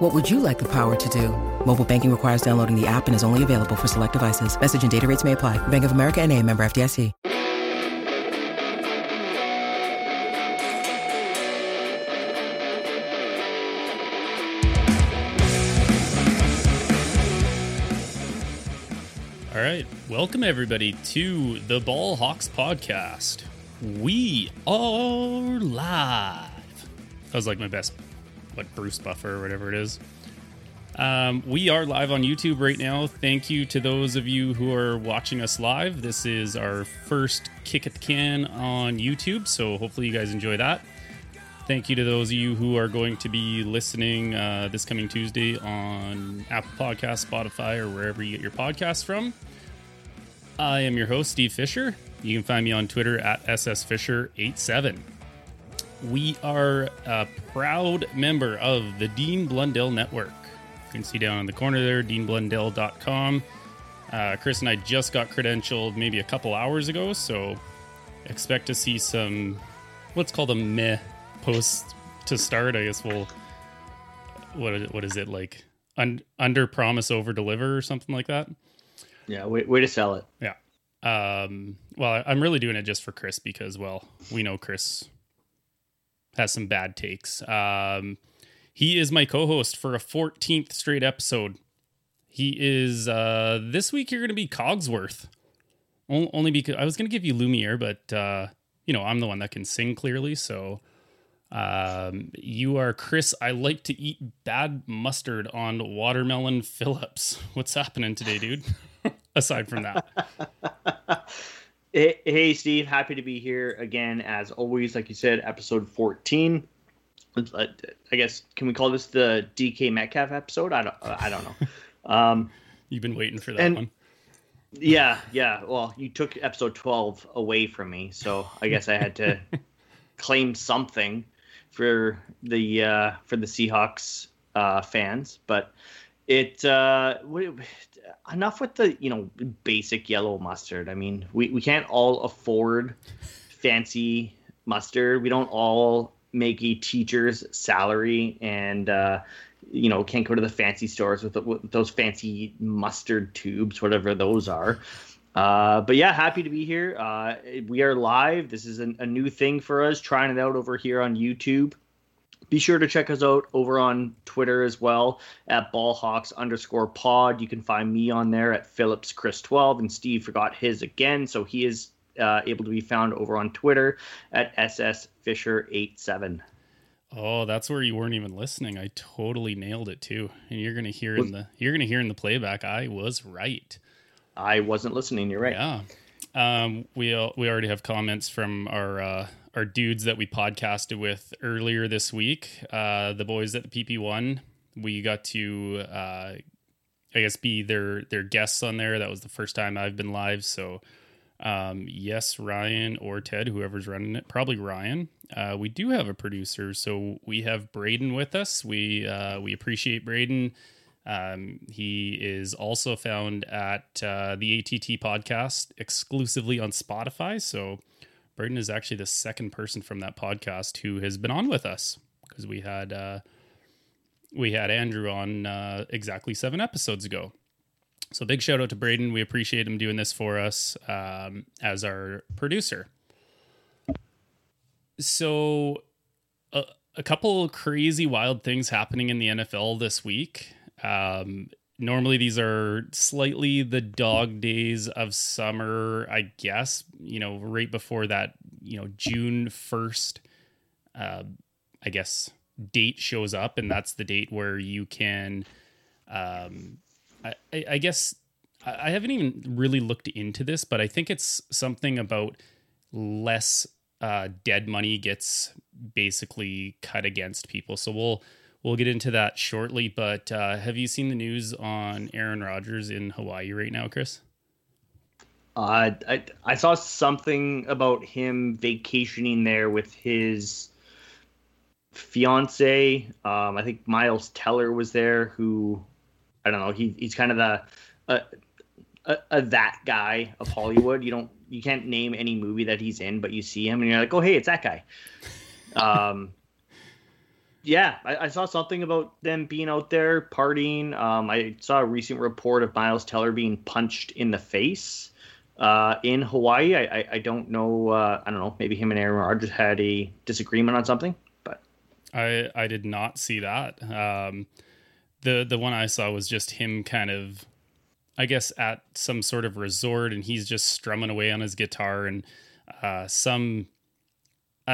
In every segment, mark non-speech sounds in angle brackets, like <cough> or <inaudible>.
What would you like the power to do? Mobile banking requires downloading the app and is only available for select devices. Message and data rates may apply. Bank of America and a member FDIC. All right. Welcome, everybody, to the Ball Hawks podcast. We are live. That was like my best, what, Bruce Buffer or whatever it is. Um, we are live on YouTube right now. Thank you to those of you who are watching us live. This is our first kick at the can on YouTube, so hopefully you guys enjoy that. Thank you to those of you who are going to be listening uh, this coming Tuesday on Apple Podcasts, Spotify, or wherever you get your podcasts from. I am your host, Steve Fisher. You can find me on Twitter at SSFisher87. We are a proud member of the Dean Blundell Network. You can see down in the corner there, deanblundell.com. Uh, Chris and I just got credentialed maybe a couple hours ago, so expect to see some, let's call them meh posts to start. I guess we'll, what, what is it like? Un, under promise, over deliver, or something like that. Yeah, way, way to sell it. Yeah. Um, well, I'm really doing it just for Chris because, well, we know Chris has some bad takes. Um, he is my co-host for a 14th straight episode. He is uh, this week. You're going to be Cogsworth, only because I was going to give you Lumiere, but uh, you know I'm the one that can sing clearly. So um, you are Chris. I like to eat bad mustard on watermelon Phillips. <laughs> What's happening today, dude? <laughs> Aside from that. <laughs> Hey, hey, Steve. Happy to be here again, as always. Like you said, episode 14. I guess can we call this the DK Metcalf episode? I don't. I don't know. <laughs> Um, You've been waiting for that and- one. yeah, yeah. Well, you took episode 12 away from me, so I guess I had to <laughs> claim something for the uh, for the Seahawks uh, fans. But it uh, <sighs> enough with the you know basic yellow mustard. I mean, we we can't all afford fancy mustard. We don't all make a teacher's salary and uh, you know can't go to the fancy stores with, with those fancy mustard tubes, whatever those are. Uh, but yeah, happy to be here. Uh, we are live. This is an, a new thing for us, trying it out over here on YouTube. Be sure to check us out over on Twitter as well at ballhawks underscore pod. You can find me on there at Phillips Chris 12 and Steve forgot his again. So he is uh, able to be found over on Twitter at SS Fisher 87. Oh, that's where you weren't even listening. I totally nailed it too. And you're gonna hear in the you're gonna hear in the playback. I was right. I wasn't listening. You're right. Yeah. Um, we we already have comments from our uh, our dudes that we podcasted with earlier this week. Uh, the boys at the PP one. We got to uh, I guess be their their guests on there. That was the first time I've been live. So um, yes, Ryan or Ted, whoever's running it, probably Ryan. Uh, we do have a producer, so we have Braden with us. We uh, we appreciate Braden. Um, he is also found at uh, the ATT podcast exclusively on Spotify. So Braden is actually the second person from that podcast who has been on with us because we had uh, we had Andrew on uh, exactly seven episodes ago. So big shout out to Braden. We appreciate him doing this for us um, as our producer. So a, a couple crazy wild things happening in the NFL this week. Um, normally these are slightly the dog days of summer, I guess, you know, right before that, you know, June 1st, uh, I guess, date shows up. And that's the date where you can, um, I, I, guess, I I haven't even really looked into this, but I think it's something about less uh, dead money gets basically cut against people. So we'll we'll get into that shortly. But uh, have you seen the news on Aaron Rodgers in Hawaii right now, Chris? Uh, I I saw something about him vacationing there with his fiance. Um, I think Miles Teller was there. Who I don't know. He he's kind of the uh, a, a that guy of Hollywood. You don't you can't name any movie that he's in, but you see him and you're like, oh hey, it's that guy. <laughs> Um, yeah, I, I, saw something about them being out there partying. Um, I saw a recent report of Miles Teller being punched in the face uh, in Hawaii. I, I, I don't know. Uh, I don't know. Maybe him and Aaron Rodgers had a disagreement on something, but I I did not see that. Um, the the one I saw was just him kind of, I guess, at some sort of resort, and he's just strumming away on his guitar, and uh, some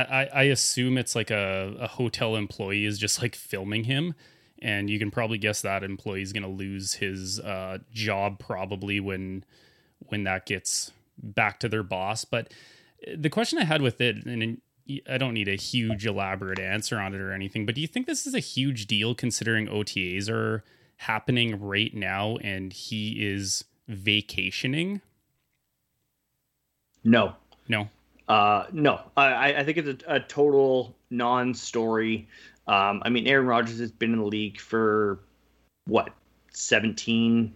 I, I assume it's like a, a hotel employee is just like filming him and you can probably guess that employee is going to lose his uh, job probably when when that gets back to their boss. But the question i had with it and i don't need a huge elaborate answer on it or anything but do you think this is a huge deal considering otas are happening right now and he is vacationing? No. No uh, no, I, I think it's a, a total non-story. Um, I mean, Aaron Rodgers has been in the league for what 17,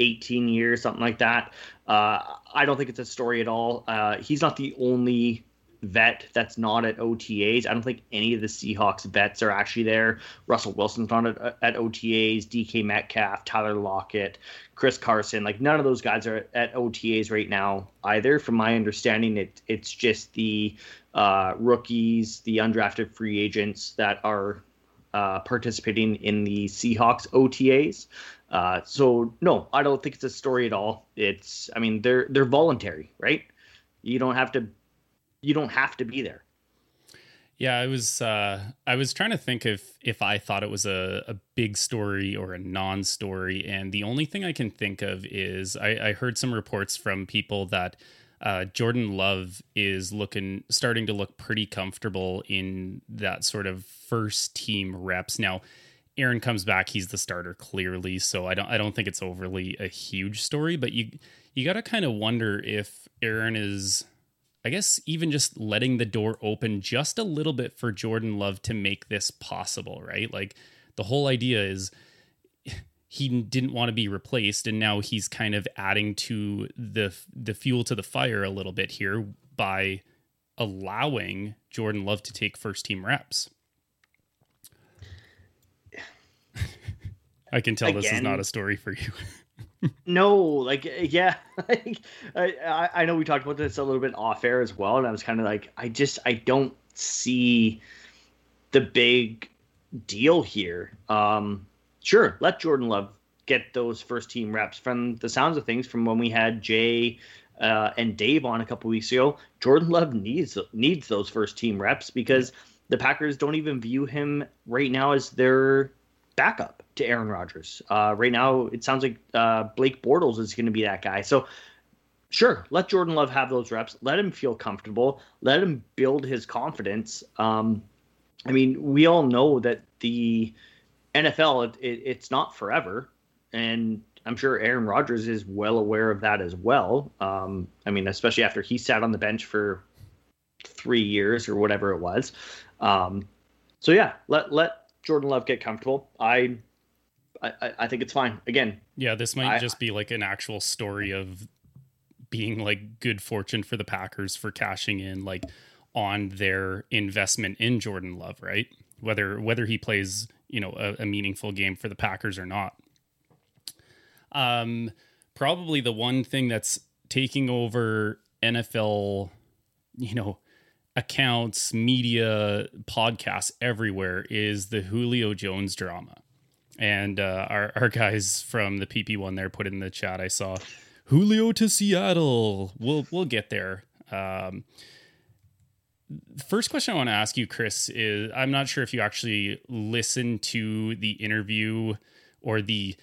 18 years, something like that. Uh, I don't think it's a story at all. Uh, he's not the only vet that's not at OTAs. I don't think any of the Seahawks vets are actually there. Russell Wilson's not at, at OTAs. DK Metcalf, Tyler Lockett, Chris Carson, like none of those guys are at OTAs right now either. From my understanding, it it's just the uh, rookies, the undrafted free agents that are uh, participating in the Seahawks OTAs. Uh, so no, I don't think it's a story at all. It's, I mean, they're they're voluntary, right? You don't have to you don't have to be there. Yeah, I was uh, I was trying to think if if I thought it was a, a big story or a non-story, and the only thing I can think of is I, I heard some reports from people that uh, Jordan Love is looking starting to look pretty comfortable in that sort of first team reps. Now, Aaron comes back, he's the starter clearly, so I don't I don't think it's overly a huge story, but you you got to kind of wonder if Aaron is I guess even just letting the door open just a little bit for Jordan Love to make this possible, right? Like the whole idea is <sighs> he didn't want to be replaced and now he's kind of adding to the the fuel to the fire a little bit here by allowing Jordan Love to take first team reps. <laughs> I can tell Again, this is not a story for you. <laughs> no, like yeah, <laughs> like, I I know we talked about this a little bit off air as well, and I was kind of like, I just I don't see the big deal here. Um, sure, let Jordan Love get those first team reps. From the sounds of things, from when we had Jay uh, and Dave on a couple weeks ago, Jordan Love needs needs those first team reps because the Packers don't even view him right now as their backup to Aaron Rodgers. Uh, right now, it sounds like uh, Blake Bortles is going to be that guy. So, sure, let Jordan Love have those reps. Let him feel comfortable. Let him build his confidence. Um, I mean, we all know that the NFL, it, it, it's not forever. And I'm sure Aaron Rodgers is well aware of that as well. Um, I mean, especially after he sat on the bench for three years or whatever it was. Um, so yeah, let let Jordan Love get comfortable. I, I, I think it's fine. Again, yeah, this might I, just be like an actual story of being like good fortune for the Packers for cashing in like on their investment in Jordan Love, right? Whether whether he plays, you know, a, a meaningful game for the Packers or not. Um, probably the one thing that's taking over NFL, you know, accounts, media, podcasts everywhere is the Julio Jones drama. And uh, our, our guys from the PP1 there put in the chat, I saw Julio to Seattle. We'll, we'll get there. Um, first question I want to ask you, Chris, is I'm not sure if you actually listened to the interview or the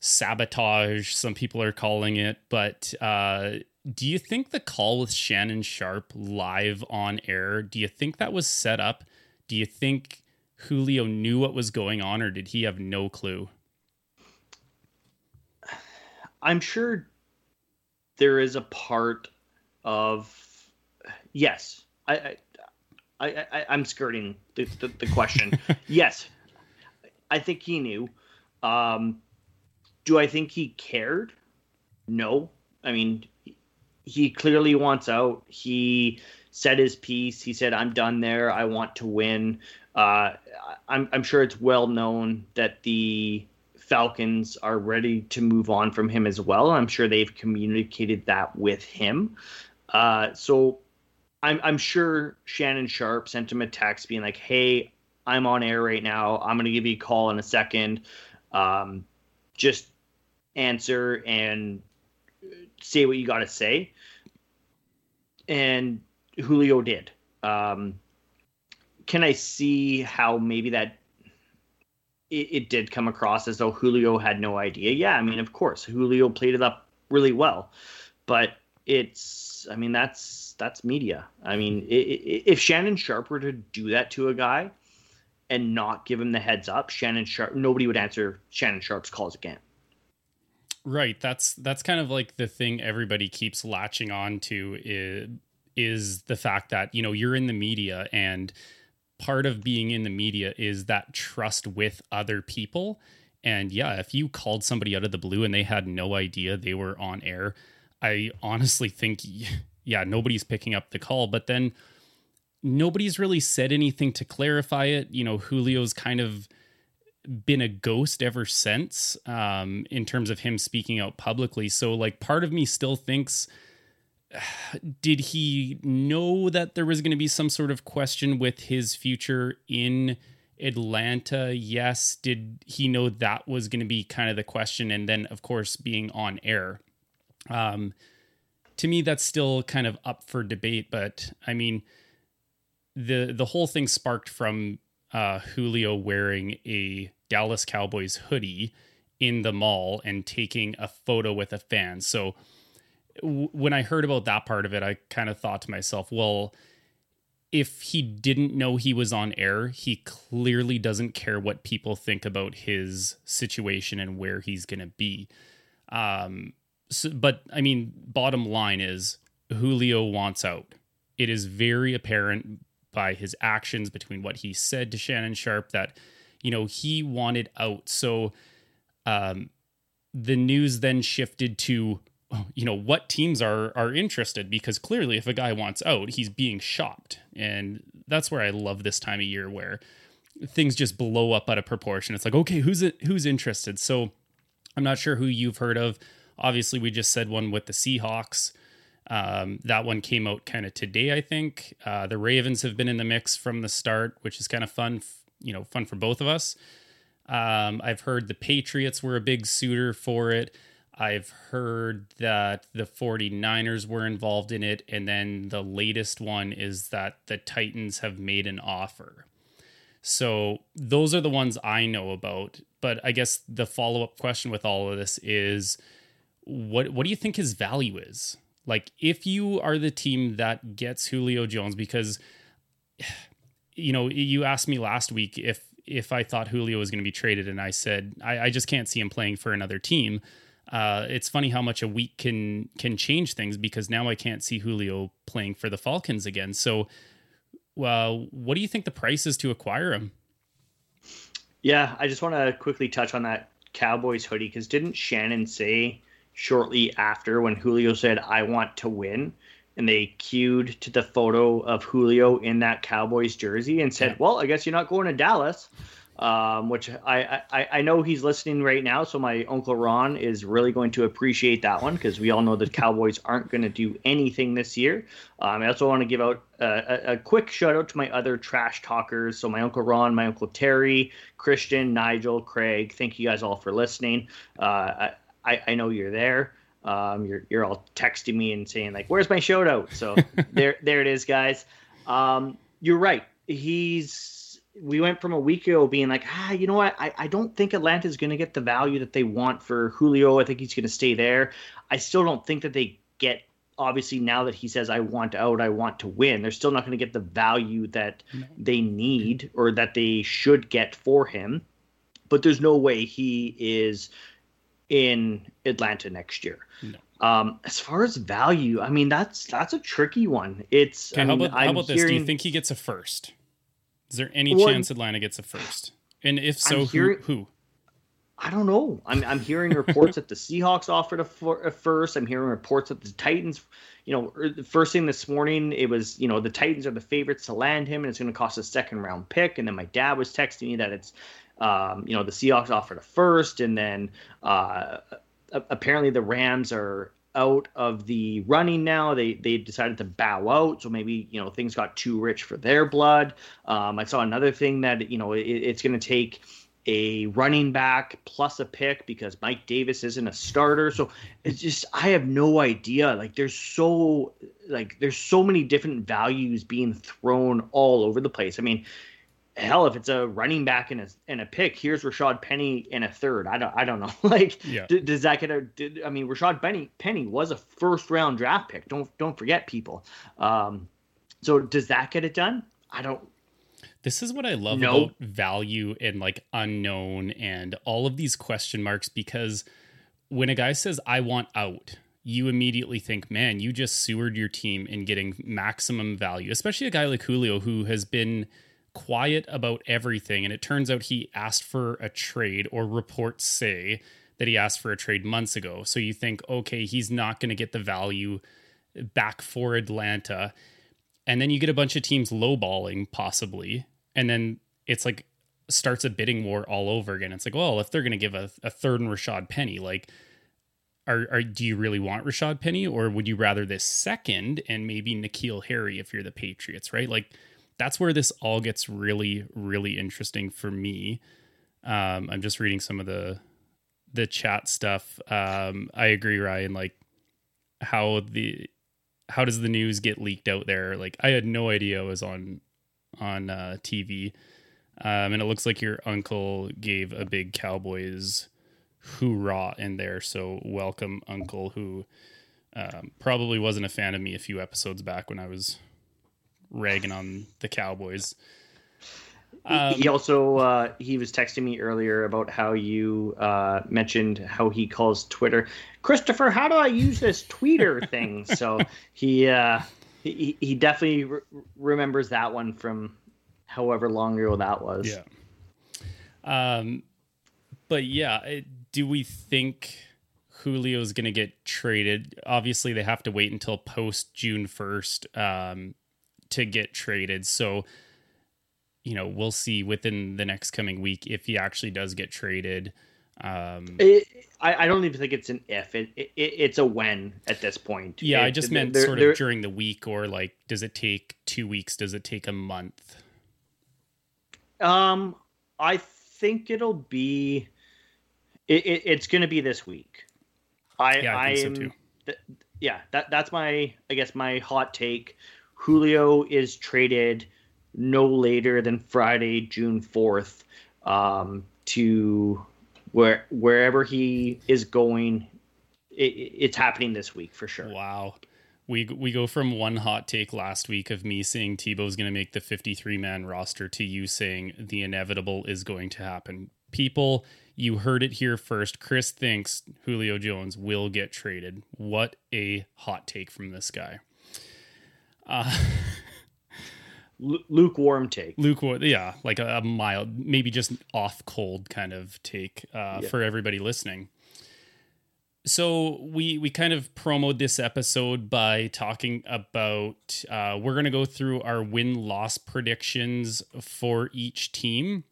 sabotage, some people are calling it, but uh, do you think the call with Shannon Sharpe live on air, do you think that was set up? Do you think Julio knew what was going on or did he have no clue? I'm sure there is a part of yes. I I, I, I am skirting the, the, the question. <laughs> yes, I think he knew. Um, do I think he cared? No. I mean, he clearly wants out. He said his piece. He said, "I'm done there. I want to win." Uh, I'm, I'm sure it's well known that the Falcons are ready to move on from him as well. I'm sure they've communicated that with him. Uh, so I'm, I'm sure Shannon Sharpe sent him a text being like, "Hey, I'm on air right now. I'm going to give you a call in a second. Um, just answer and say what you got to say." And Julio did. Um, can I see how maybe that it, it, did come across as though Julio had no idea? Yeah, I mean, of course, Julio played it up really well, but it's, I mean, that's that's media. I mean, it, it, if Shannon Sharpe were to do that to a guy and not give him the heads up, Shannon Sharpe nobody would answer Shannon Sharpe's calls again. Right. That's that's kind of like the thing everybody keeps latching on to is, is the fact that you know you're in the media and part of being in the media is that trust with other people. And yeah, if you called somebody out of the blue and they had no idea they were on air, I honestly think, <laughs> yeah, nobody's picking up the call. But then nobody's really said anything to clarify it. You know, Julio's kind of been a ghost ever since um, in terms of him speaking out publicly. So, like, part of me still thinks <sighs> did he know that there was going to be some sort of question with his future in Atlanta? Yes. Did he know that was going to be kind of the question? And then, of course, being on air. Um, to me, that's still kind of up for debate. But I mean, the the whole thing sparked from uh, Julio wearing a Dallas Cowboys hoodie in the mall and taking a photo with a fan. So when I heard about that part of it, I kind of thought to myself, well, if he didn't know he was on air, he clearly doesn't care what people think about his situation and where he's going to be. Um, so, but I mean, bottom line is Julio wants out. It is very apparent by his actions between what he said to Shannon Sharpe that, you know, he wanted out. So um, the news then shifted to you know what teams are are interested because clearly if a guy wants out he's being shopped. And that's where i love this time of year where things just blow up out of proportion. It's like okay who's who's interested? So i'm not sure who you've heard of. Obviously we just said one with the seahawks um, that one came out kind of today i think uh, the ravens have been in the mix from the start which is kind of fun you know fun for both of us um, i've heard the patriots were a big suitor for it I've heard that the 49ers were involved in it. And then the latest one is that the Titans have made an offer. So those are the ones I know about. But I guess the follow up question with all of this is what what do you think his value is? Like if you are the team that gets Julio Jones, because you know, you asked me last week if if I thought Julio was going to be traded, and I said I, I just can't see him playing for another team uh, it's funny how much a week can can change things because now I can't see Julio playing for the Falcons again. So, uh, what do you think the price is to acquire him? Yeah, I just want to quickly touch on that Cowboys hoodie because didn't Shannon say shortly after when Julio said, "I want to win"? and they cued to the photo of Julio in that Cowboys jersey and said, yeah. "Well, I guess you're not going to Dallas." um, which I, I, I know he's listening right now. So my uncle Ron is really going to appreciate that one because we all know the Cowboys aren't going to do anything this year. Um, I also want to give out a, a, quick shout out to my other trash talkers. So my uncle Ron, my uncle Terry, Christian, Nigel, Craig. Thank you guys all for listening. Uh, I, I know you're there. Um, you're you're all texting me and saying like, "Where's my shout out?" So <laughs> there there it is, guys. Um, you're right. He's we went from a week ago being like, ah, you know what? I, I don't think Atlanta's going to get the value that they want for Julio. I think he's going to stay there. I still don't think that they get, obviously, now that he says, I want out, I want to win, they're still not going to get the value that they need or that they should get for him. But there's no way he is in Atlanta next year. No. Um, as far as value, I mean that's that's a tricky one. It's okay, I how mean, about, how about this? Do you think he gets a first? Is there any Well, chance Atlanta gets a first? And if so, who, hearing- who? I don't know. I'm I'm hearing reports that the Seahawks offered a, fir- a first. I'm hearing reports that the Titans, you know, er, the first thing this morning it was, you know, the Titans are the favorites to land him, and it's going to cost a second round pick. And then my dad was texting me that it's, um, you know, the Seahawks offered a first, and then uh, apparently the Rams are out of the running now. They they decided to bow out, so maybe you know things got too rich for their blood. Um, I saw another thing that you know it, it's going to take a running back plus a pick because Mike Davis isn't a starter. So it's just I have no idea. Like there's so like there's so many different values being thrown all over the place. I mean, hell, if it's a running back and a and a pick, here's Rashad Penny in a third. I don't I don't know. <laughs> Like Yeah. d- does that get a? Did, I mean, Rashad Penny Penny was a first round draft pick. Don't don't forget people. Um, so does that get it done? I don't. This is what I love No. about value and like unknown and all of these question marks because when a guy says, I want out, you immediately think, man, you just sewered your team in getting maximum value, especially a guy like Julio who has been quiet about everything. And it turns out he asked for a trade, or reports say that he asked for a trade months ago. So you think, okay, he's not going to get the value back for Atlanta and then you get a bunch of teams lowballing possibly and then it's like starts a bidding war all over again it's like well if they're going to give a, a third and rashad penny like are, are do you really want rashad penny or would you rather this second and maybe N'Keal Harry if you're the patriots right like that's where this all gets really really interesting for me um i'm just reading some of the the chat stuff um i agree ryan like how the how does the news get leaked out there? Like I had no idea it was on on uh, TV, um, and it looks like your uncle gave a big Cowboys hoorah in there. So welcome, uncle, who um, probably wasn't a fan of me a few episodes back when I was ragging on the Cowboys. Um, he also uh, he was texting me earlier about how you uh, mentioned how he calls Twitter, Christopher. How do I use this tweeter <laughs> thing? So he uh, he he definitely re- remembers that one from however long ago that was. Yeah. Um, but yeah, do we think Julio's going to get traded? Obviously, they have to wait until post June first um, to get traded. So, you know, we'll see within the next coming week if he actually does get traded. Um, It, I, I don't even think it's an if. It, it it's a when at this point. yeah, I just meant sort of during the week, or like, does it take two weeks? Does it take a month? Um, I think it'll be. It, it, it's going to be this week. I Yeah, I so am- too. th- yeah, that that's my I guess my hot take. Julio is traded no later than Friday, June fourth, um, to where wherever he is going. It- it's happening this week for sure. Wow. We we go from one hot take last week of me saying Tebow's going to make the 53 man roster to you saying the inevitable is going to happen. People, you heard it here first. Chris thinks Julio Jones will get traded. What a hot take from this guy. Uh, <laughs> Lu- lukewarm take. Lukewarm, yeah, like a, a mild, maybe just off cold kind of take uh, Yeah. for everybody listening. So we we kind of promoted this episode by talking about uh, we're going to go through our win loss predictions for each team.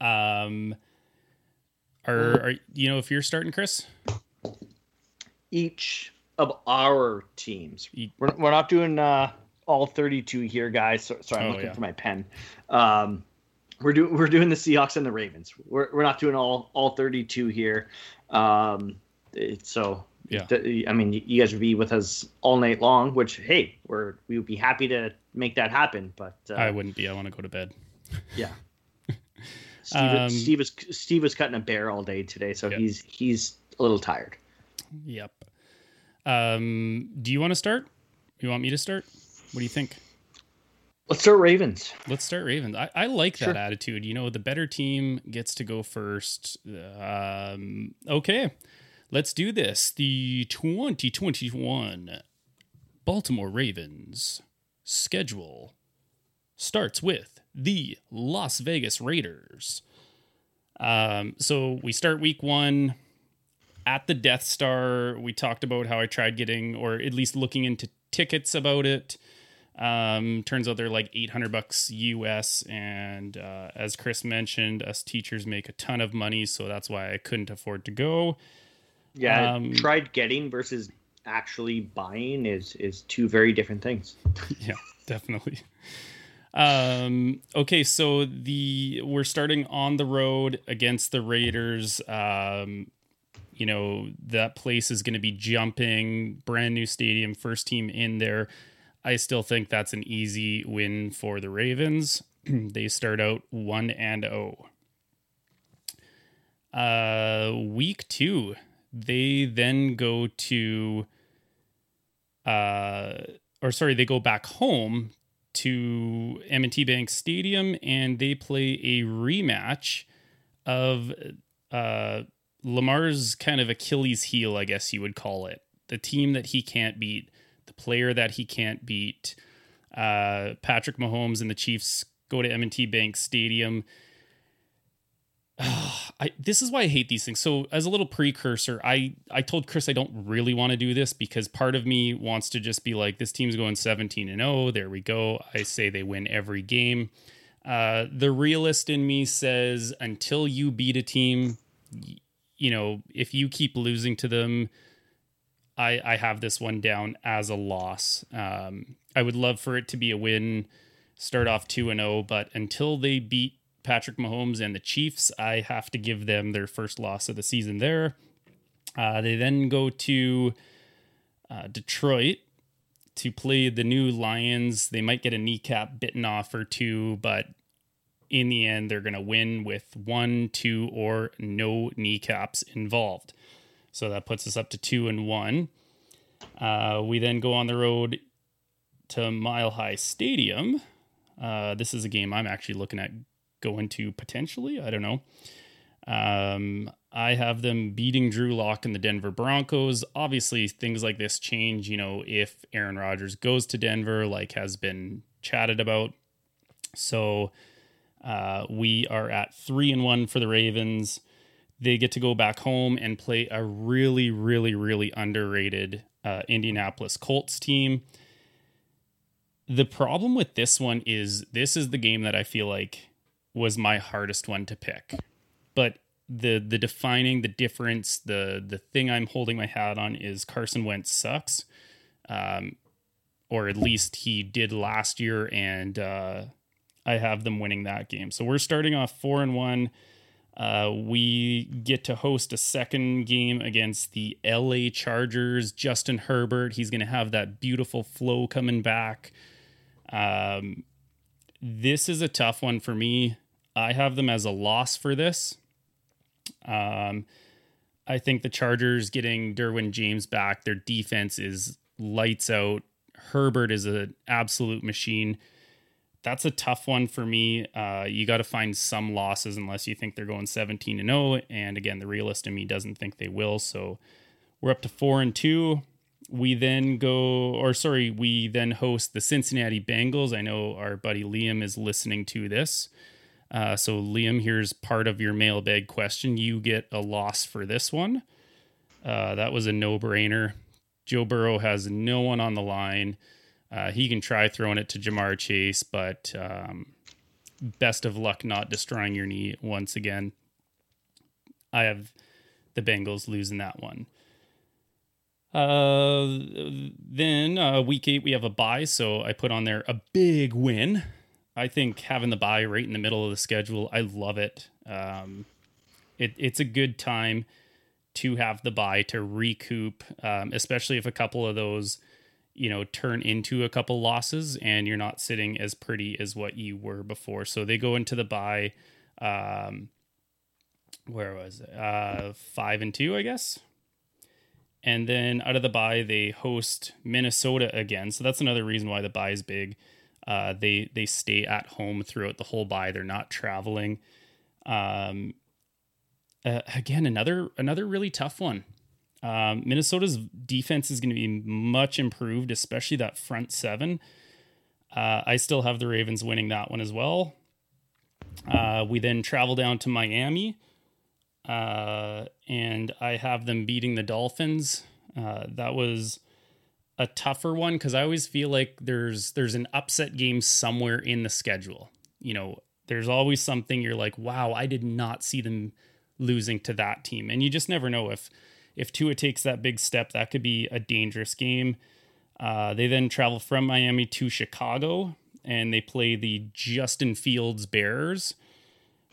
Um, are, are you know if you're starting, Chris? each of our teams. We're, we're not doing uh, all 32 here, guys. So, sorry, I'm Oh, looking yeah. for my pen. Um, we're doing we're doing the Seahawks and the Ravens. We're, we're not doing all all 32 here. Um, it- so Yeah. th- I mean, you guys would be with us all night long. Which hey, we're we would be happy to make that happen. But uh, I wouldn't be. I want to go to bed. yeah. <laughs> Steve, Um, Steve is Steve was cutting a bear all day today, so Yeah. he's he's a little tired. Yep. Um, do you want to start? You want me to start? What do you think? Let's start Ravens. Let's start Ravens. I, I like that Sure. attitude. You know, the better team gets to go first. Um, okay. let's do this. The 2021 Baltimore Ravens schedule starts with the Las Vegas Raiders. Um, so we start week one at the Death Star. We talked about how I tried getting, or at least looking into tickets about it. Um, turns out they're like 800 bucks US. And uh, as Chris mentioned, us teachers make a ton of money. So that's why I couldn't afford to go. Yeah. Um, tried getting versus actually buying is, is two very different things. <laughs> yeah, definitely. Um, okay, so the we're starting on the road against the Raiders. Um, you know that place is going to be jumping, brand new stadium, first team in there. I still think that's an easy win for the Ravens. <clears throat> they start out one and zero. Oh. Uh, week two, they then go to, uh, or sorry, they go back home to M&T Bank Stadium and they play a rematch of uh, Lamar's kind of Achilles heel, I guess you would call it. The team that he can't beat, the player that he can't beat. Uh, Patrick Mahomes and the Chiefs go to M&T Bank Stadium. <sighs> I, this is why I hate these things. So, as a little precursor, I I told Chris I don't really want to do this because part of me wants to just be like, this team's going 17 and 0. There we go. I say they win every game. Uh, the realist in me says until you beat a team, you know, if you keep losing to them, I I have this one down as a loss. Um, I would love for it to be a win, start off two and zero, but until they beat Patrick Mahomes and the Chiefs, I have to give them their first loss of the season there. Uh, they then go to uh, Detroit to play the new Lions. They might get a kneecap bitten off or two, but in the end, they're going to win with one, two, or no kneecaps involved. So that puts us up to two and one. Uh, we then go on the road to Mile High Stadium. Uh, this is a game I'm actually looking at going to potentially. I don't know. Um, I have them beating Drew Lock and the Denver Broncos. Obviously, things like this change, you know, if Aaron Rodgers goes to Denver, like has been chatted about. So uh, we are at three and one for the Ravens. They get to go back home and play a really, really, really underrated uh, Indianapolis Colts team. The problem with this one is this is the game that I feel like was my hardest one to pick. But the the defining the difference, the the thing I'm holding my hat on is Carson Wentz sucks. Um, or at least he did last year, and uh, I have them winning that game. So we're starting off four and one. Uh, we get to host a second game against the LA Chargers. Justin Herbert, he's going to have that beautiful flow coming back. Um, this is a tough one for me. I have them as a loss for this. Um, I think the Chargers getting Derwin James back, their defense is lights out. Herbert is an absolute machine. That's a tough one for me. Uh, you got to find some losses unless you think they're going 17 and 0. And again, the realist in me doesn't think they will. So we're up to four and two. We then go, or sorry, we then host the Cincinnati Bengals. I know our buddy Liam is listening to this. Uh, so, Liam, here's part of your mailbag question. You get a loss for this one. Uh, that was a no brainer. Joe Burrow has no one on the line. Uh, he can try throwing it to Ja'Marr Chase, but um, best of luck not destroying your knee once again. I have the Bengals losing that one. Uh, then uh, week eight we have a bye, so I put on there a big win I think having the bye right in the middle of the schedule, I love it. Um, it it's a good time to have the bye to recoup, um, especially if a couple of those, you know, turn into a couple losses and you're not sitting as pretty as what you were before. So they go into the bye Um, where was it? Uh, five and two, I guess. And then out of the bye they host Minnesota again. So that's another reason why the bye is big. Uh, they they stay at home throughout the whole bye They're not traveling. Um, uh, again, another another really tough one. Um, Minnesota's defense is going to be much improved, especially that front seven. Uh, I still have the Ravens winning that one as well. Uh, we then travel down to Miami, uh, and I have them beating the Dolphins. Uh, that was a tougher one because I always feel like there's there's an upset game somewhere in the schedule. You know, there's always something you're like, wow, I did not see them losing to that team, and you just never know if if Tua takes that big step, that could be a dangerous game. Uh, they then travel from Miami to Chicago and they play the Justin Fields Bears,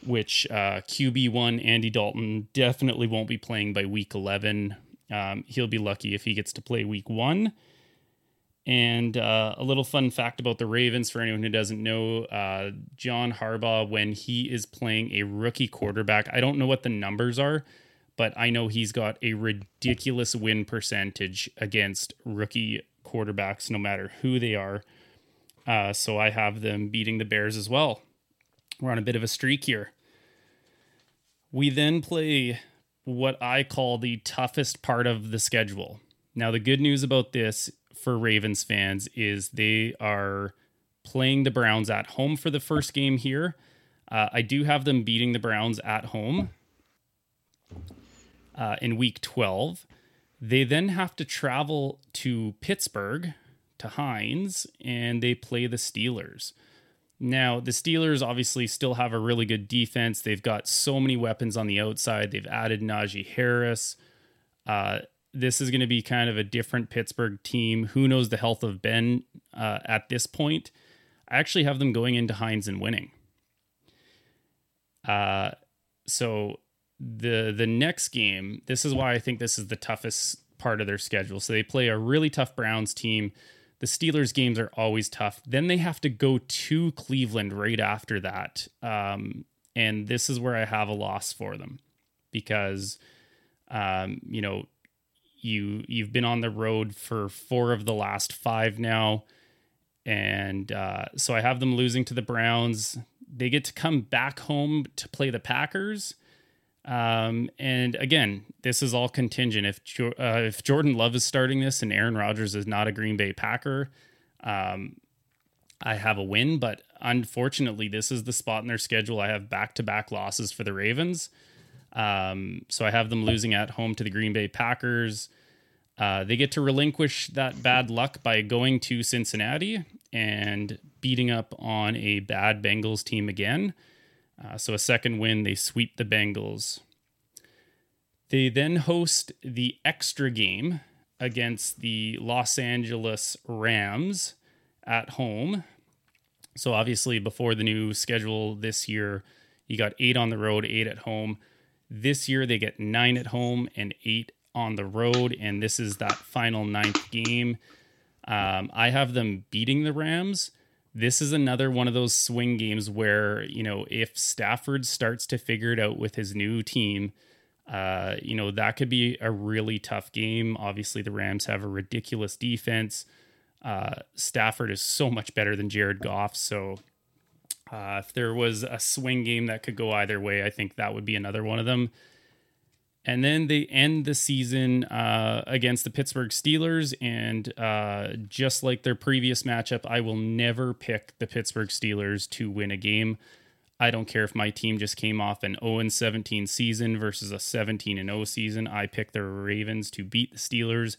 which uh, QB1 Andy Dalton definitely won't be playing by week 11. Um, he'll be lucky if he gets to play week one. And uh, a little fun fact about the Ravens for anyone who doesn't know uh, John Harbaugh, when he is playing a rookie quarterback, I don't know what the numbers are, but I know he's got a ridiculous win percentage against rookie quarterbacks, no matter who they are. Uh, so I have them beating the Bears as well. We're on a bit of a streak here. We then play what I call the toughest part of the schedule. Now, the good news about this for Ravens fans is they are playing the Browns at home for the first game here. Uh, I do have them beating the Browns at home uh, in week 12. They then have to travel to Pittsburgh to Heinz and they play the Steelers. Now, the Steelers obviously still have a really good defense. They've got so many weapons on the outside. They've added Najee Harris. Uh, this is going to be kind of a different Pittsburgh team. Who knows the health of Ben uh, at this point? I actually have them going into Heinz and winning. Uh, so the the next game, this is why I think this is the toughest part of their schedule. So they play a really tough Browns team. The Steelers games are always tough. Then they have to go to Cleveland right after that. Um, and this is where I have a loss for them because um, you know, you you've been on the road for four of the last five now. And uh, so I have them losing to the Browns. They get to come back home to play the Packers um, and again, this is all contingent. If uh, if Jordan Love is starting this and Aaron Rodgers is not a Green Bay Packer, um, I have a win. But unfortunately, this is the spot in their schedule. I have back to back losses for the Ravens. Um, so I have them losing at home to the Green Bay Packers. Uh, they get to relinquish that bad luck by going to Cincinnati and beating up on a bad Bengals team again. Uh, so a second win, they sweep the Bengals. They then host the extra game against the Los Angeles Rams at home. So obviously, before the new schedule this year, you got eight on the road, eight at home. This year, they get nine at home and eight on the road, and this is that final ninth game. Um, I have them beating the Rams this is another one of those swing games where, you know, if Stafford starts to figure it out with his new team, uh, you know, that could be a really tough game. Obviously, the Rams have a ridiculous defense. Uh, Stafford is so much better than Jared Goff. So, uh, if there was a swing game that could go either way, I think that would be another one of them. And then they end the season uh, against the Pittsburgh Steelers. And uh, just like their previous matchup, I will never pick the Pittsburgh Steelers to win a game. I don't care if my team just came off an 0 17 season versus a 17 0 season. I pick the Ravens to beat the Steelers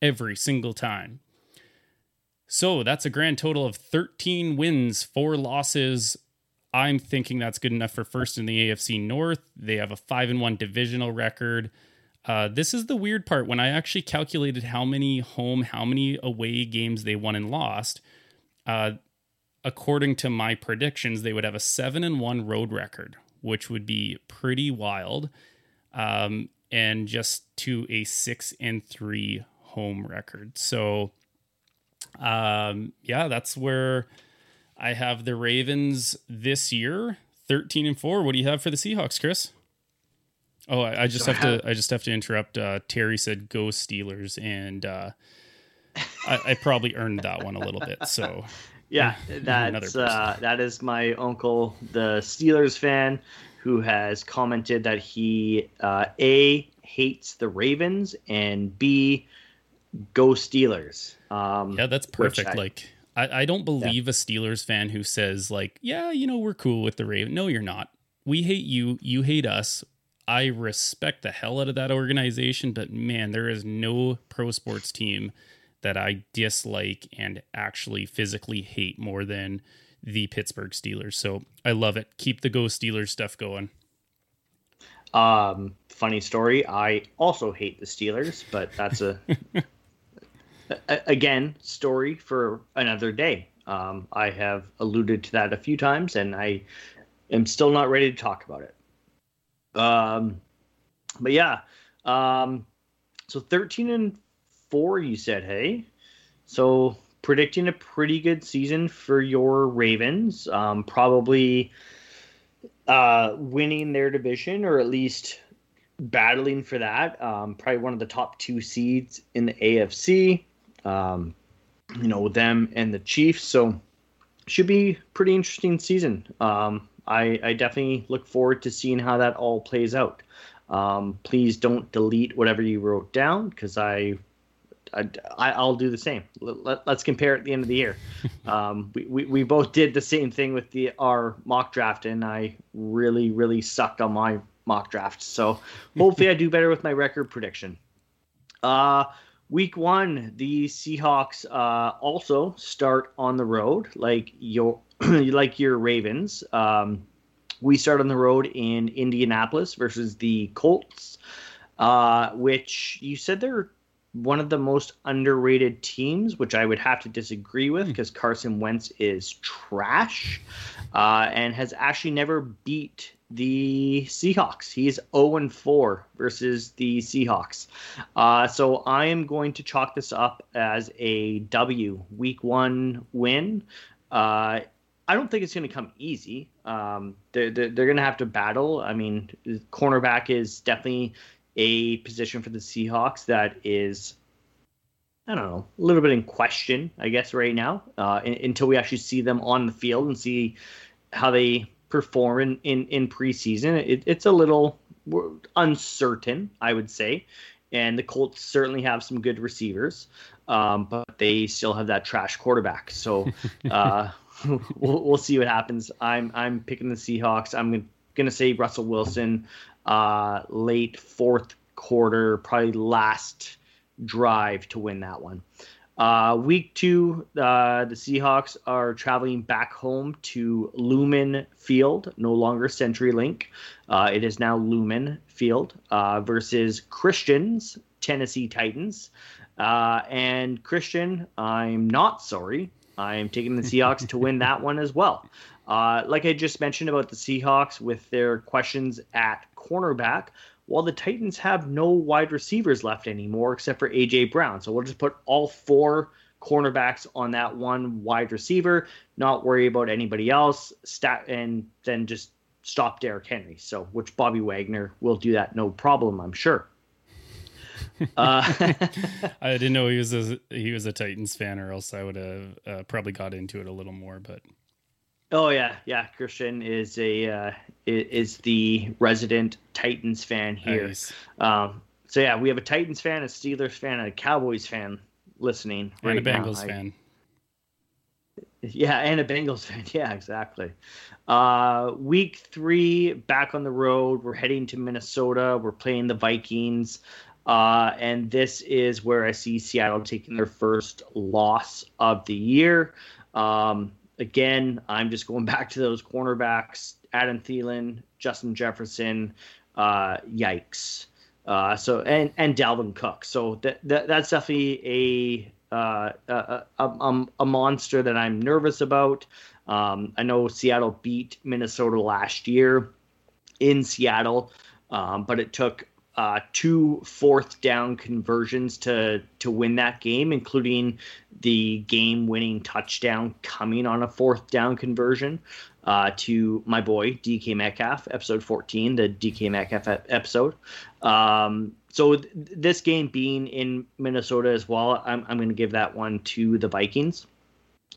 every single time. So that's a grand total of 13 wins, four losses, I'm thinking that's good enough for first in the AFC North. They have a five and one divisional record. Uh, this is the weird part. When I actually calculated how many home, how many away games they won and lost, uh, according to my predictions, they would have a seven and one road record, which would be pretty wild, um, and just to a six and three home record. So, um, yeah, that's where I have the Ravens this year, thirteen and four. What do you have for the Seahawks, Chris? Oh, I, I just so have, have, to. I just have to interrupt. Uh, Terry said, "Go Steelers," and uh, I, I, probably earned that one a little bit. So, <laughs> yeah, that's uh, that is my uncle, the Steelers fan. who has commented that he uh, a hates the Ravens and b go Steelers. Um, yeah, that's perfect. I, like I, I don't believe yeah. a Steelers fan who says like, yeah, you know, we're cool with the Ravens. No, you're not. We hate you. You hate us. I respect the hell out of that organization, but man, there is no pro sports team that I dislike and actually physically hate more than the Pittsburgh Steelers. So I love it. Keep the Go Steelers stuff going. Um, funny story. I also hate the Steelers, but that's a <laughs> again story for another day. Um, I have alluded to that a few times, and I am still not ready to talk about it. Um, but yeah, um, so thirteen and four, you said, hey, so predicting a pretty good season for your Ravens. Um, probably uh, winning their division or at least battling for that. Um, probably one of the top two seeds in the AFC. Um, you know, them and the Chiefs. So should be pretty interesting season. Um, I, I definitely look forward to seeing how that all plays out. Um, please don't delete whatever you wrote down because I I, will do the same. Let, us compare at the end of the year. <laughs> Um, we, we, we both did the same thing with the our mock draft, and I really really sucked on my mock draft. So hopefully I do better with my record prediction. Uh, week one, the Seahawks uh, also start on the road, like your <clears throat> like your Ravens. Um, we start on the road in Indianapolis versus the Colts, uh, which you said they're one of the most underrated teams, which I would have to disagree with because hmm. Carson Wentz is trash uh, and has actually never beat the Seahawks. He's 0 4 versus the Seahawks. Uh, so I am going to chalk this up as a W, week one win. Uh, I don't think it's going to come easy. Um, they're, they're, they're going to have to battle. I mean, cornerback is definitely a position for the Seahawks that is, I don't know, a little bit in question, I guess, right now, uh, in, until we actually see them on the field and see how they perform in, in, in preseason. It, it's a little uncertain, I would say. And the Colts certainly have some good receivers, um, but they still have that trash quarterback. So <laughs> uh, we'll, we'll see what happens. I'm I'm picking the Seahawks. I'm gonna say Russell Wilson uh, late fourth quarter, probably last drive to win that one. Uh, week two, uh, the Seahawks are traveling back home to Lumen Field, no longer CenturyLink. Uh, it is now Lumen Field uh, versus Christians, Tennessee Titans. Uh, and Christian, I'm not sorry. I'm taking the Seahawks to win that one as well. Uh, like I just mentioned about the Seahawks with their questions at cornerback, while the Titans have no wide receivers left anymore except for AJ Brown. So we'll just put all four cornerbacks on that one wide receiver, not worry about anybody else, stat, and then just stop Derrick Henry. So, which Bobby Wagner will do that no problem, I'm sure. <laughs> Uh, <laughs> I didn't know he was a he was a Titans fan, or else I would have uh, probably got into it a little more. But Oh yeah, yeah. Christian is a uh, is the resident Titans fan here. Nice. Um, so yeah, we have a Titans fan, a Steelers fan, and a Cowboys fan listening. And right a Bengals now. fan. I, yeah, and a Bengals <laughs> fan. Yeah, exactly. Uh, week three, back on the road. We're heading to Minnesota. We're playing the Vikings. Uh, and this is where I see Seattle taking their first loss of the year. Um, again, I'm just going <laughs> back to those cornerbacks: Adam Thielen, Justin Jefferson. Uh, yikes. Uh, so and and Dalvin Cook. So that, that that's definitely a, uh, a, a, a monster that I'm nervous about. Um, I know Seattle beat Minnesota last year in Seattle, um, but it took uh, two fourth down conversions to to win that game, including the game winning touchdown coming on a fourth down conversion uh, to my boy DK Metcalf, episode 14, the DK Metcalf episode. Um, so th- this game being in Minnesota as well, I'm, I'm going to give that one to the Vikings.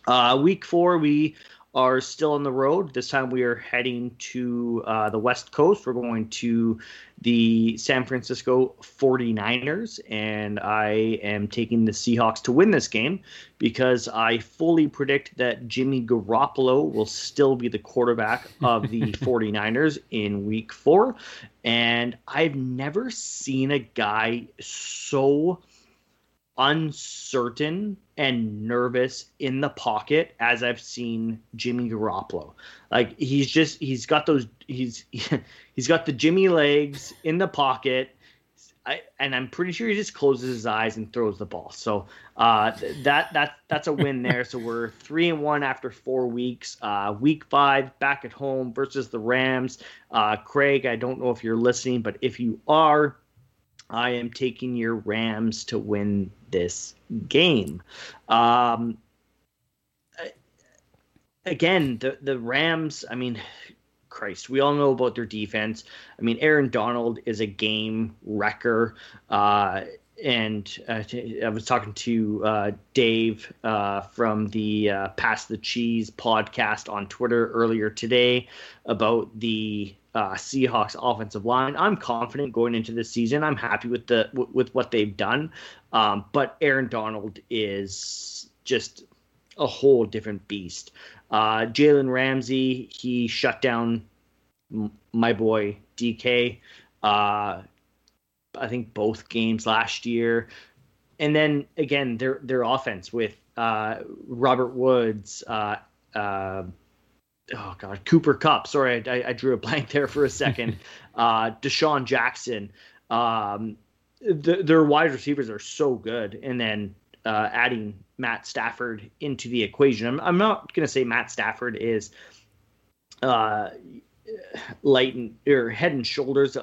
Uh, week four, we are still on the road. This time we are heading to uh, the West Coast. We're going to the San Francisco 49ers, and I am taking the Seahawks to win this game because I fully predict that Jimmy Garoppolo will still be the quarterback of the <laughs> 49ers in week four. And I've never seen a guy so uncertain and nervous in the pocket as I've seen Jimmy Garoppolo. Like he's just he's got those he's <laughs> he's got the Jimmy legs in the pocket. I, and I'm pretty sure he just closes his eyes and throws the ball. So uh, that that that's a win there. So we're <laughs> three and one after four weeks. Uh, week five back at home versus the Rams. Uh, Craig, I don't know if you're listening, but if you are, I am taking your Rams to win this game. Um, again, the the Rams. I mean, Christ, we all know about their defense. I mean, Aaron Donald is a game wrecker. Uh, and uh, I was talking to uh, Dave uh, from the uh, Pass the Cheese podcast on Twitter earlier today about the uh, Seahawks offensive line. I'm confident going into this season. I'm happy with the w- with what they've done. Um, but Aaron Donald is just a whole different beast. Uh, Jalen Ramsey, he shut down m- my boy DK. Uh, I think both games last year, and then again their their offense with uh, Robert Woods. Oh god, Cooper Kupp. Sorry, I, I, drew a blank there for a second. <laughs> uh, DeSean Jackson. Um, the, their wide receivers are so good, and then uh, adding Matt Stafford into the equation. I'm, I'm not going to say Matt Stafford is uh, light and, or head and shoulders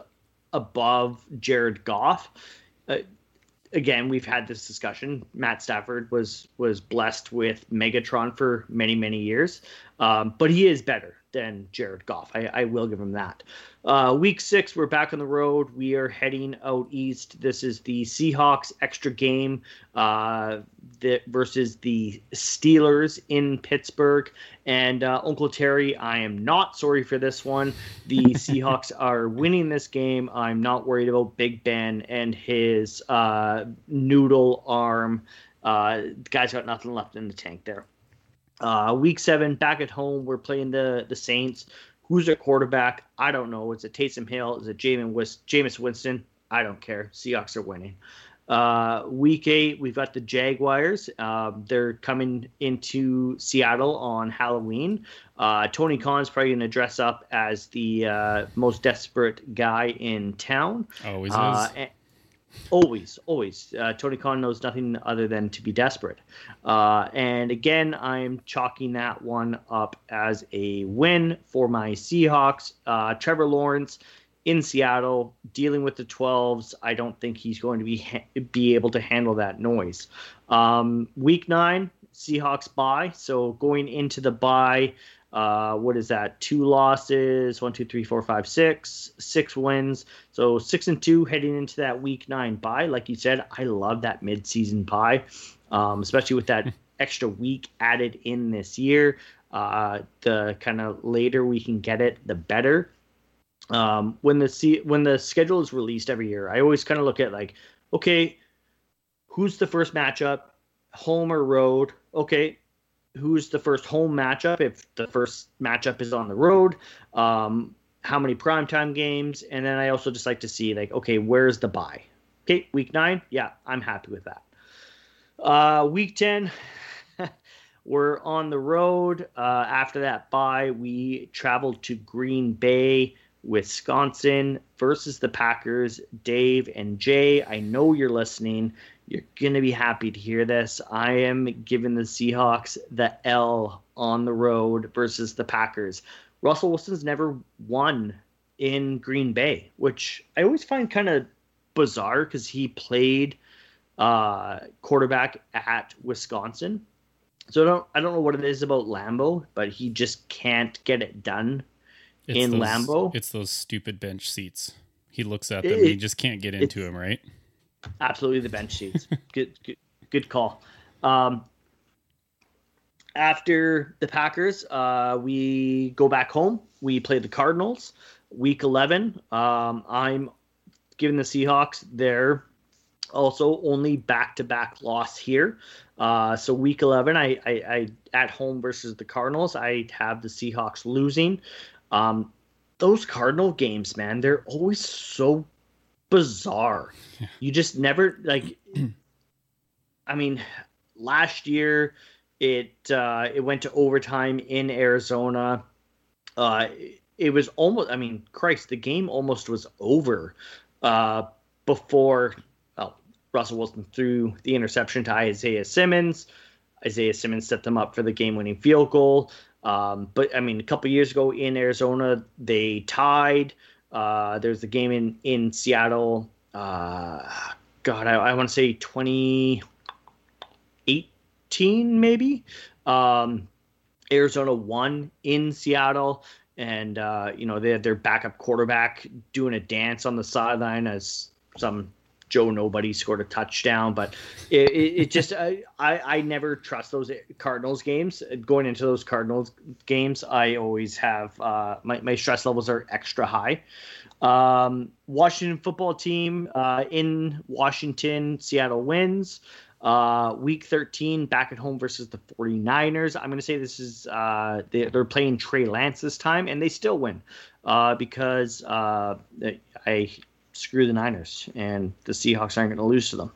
above Jared Goff. Uh, again, we've had this discussion. Matt Stafford was was blessed with Megatron for many many years, um, but he is better than Jared Goff. I, I will give him that. Uh, week six, we're back on the road. We are heading out east. This is the Seahawks extra game uh, the, versus the Steelers in Pittsburgh. And uh, Uncle Terry, I am not sorry for this one. The <laughs> Seahawks are winning this game. I'm not worried about Big Ben and his uh, noodle arm. Uh, the guy's got nothing left in the tank there. Uh, week seven, back at home, we're playing the the Saints. Who's their quarterback? I don't know. Is it Taysom Hill? Is it Jameis, Wist- Jameis Winston? I don't care. Seahawks are winning. Uh, week eight, we've got the Jaguars. Uh, they're coming into Seattle on Halloween. Uh, Tony Khan's probably going to dress up as the uh, most desperate guy in town. Always is. and- always, always. Uh, Tony Khan knows nothing other than to be desperate. Uh, and again, I'm chalking that one up as a win for my Seahawks. Uh, Trevor Lawrence in Seattle dealing with the 12s. I don't think he's going to be ha- be able to handle that noise. Um, week nine, Seahawks bye. So going into the bye, uh, what is that? Two losses, one, two, three, four, five, six, six wins. So six and two heading into that week nine bye. Like you said, I love that midseason bye, um, especially with that <laughs> extra week added in this year. Uh, the kind of later we can get it, the better. Um, when the se- when the schedule is released every year, I always kind of look at like, okay, who's the first matchup, home or road? Okay, who's the first home matchup if the first matchup is on the road um, how many primetime games and then i also just like to see like okay where's the bye okay week nine? Yeah i'm happy with that. Uh, week 10 <laughs> we're on the road. Uh, after that bye we traveled to green bay wisconsin versus the packers dave and jay. I know you're listening you're going to be happy to hear this. I am giving the Seahawks the L on the road versus the Packers. Russell Wilson's never won in Green Bay, which I always find kind of bizarre because he played uh, quarterback at Wisconsin. So I don't I don't know what it is about Lambeau, but he just can't get it done It's in those, Lambeau. It's those stupid bench seats. He looks at them and he just can't get into them, right? Absolutely the bench seats. <laughs> good, good, good call. Um, after the Packers, uh, we go back home. We play the Cardinals. Week 11, um, I'm giving the Seahawks their also only back to back loss here. Uh, so week 11, I, I, I, at home versus the Cardinals, I have the Seahawks losing. Um, those Cardinal games, man, they're always so bizarre. Yeah. You just never like. I mean, last year it uh, it went to overtime in Arizona. Uh, it was almost. I mean, Christ, the game almost was over uh, before. Well, Russell Wilson threw the interception to Isaiah Simmons. Isaiah Simmons set them up for the game-winning field goal. Um, but I mean, a couple years ago in Arizona, they tied. Uh, there's the game in in Seattle. Uh, God, I, I want to say 2018 maybe. Um, Arizona won in Seattle, and uh, you know they had their backup quarterback doing a dance on the sideline as some Joe Nobody scored a touchdown, but it, it, it just I, I never trust those Cardinals games. Going into those Cardinals games, I always have uh, my my stress levels are extra high. Um, Washington football team uh, in Washington, Seattle wins. Uh, week 13, back at home versus the 49ers. I'm going to say this is, uh, they, are playing Trey Lance this time, and they still win uh, because uh, I screw the Niners, and the Seahawks aren't going to lose to them.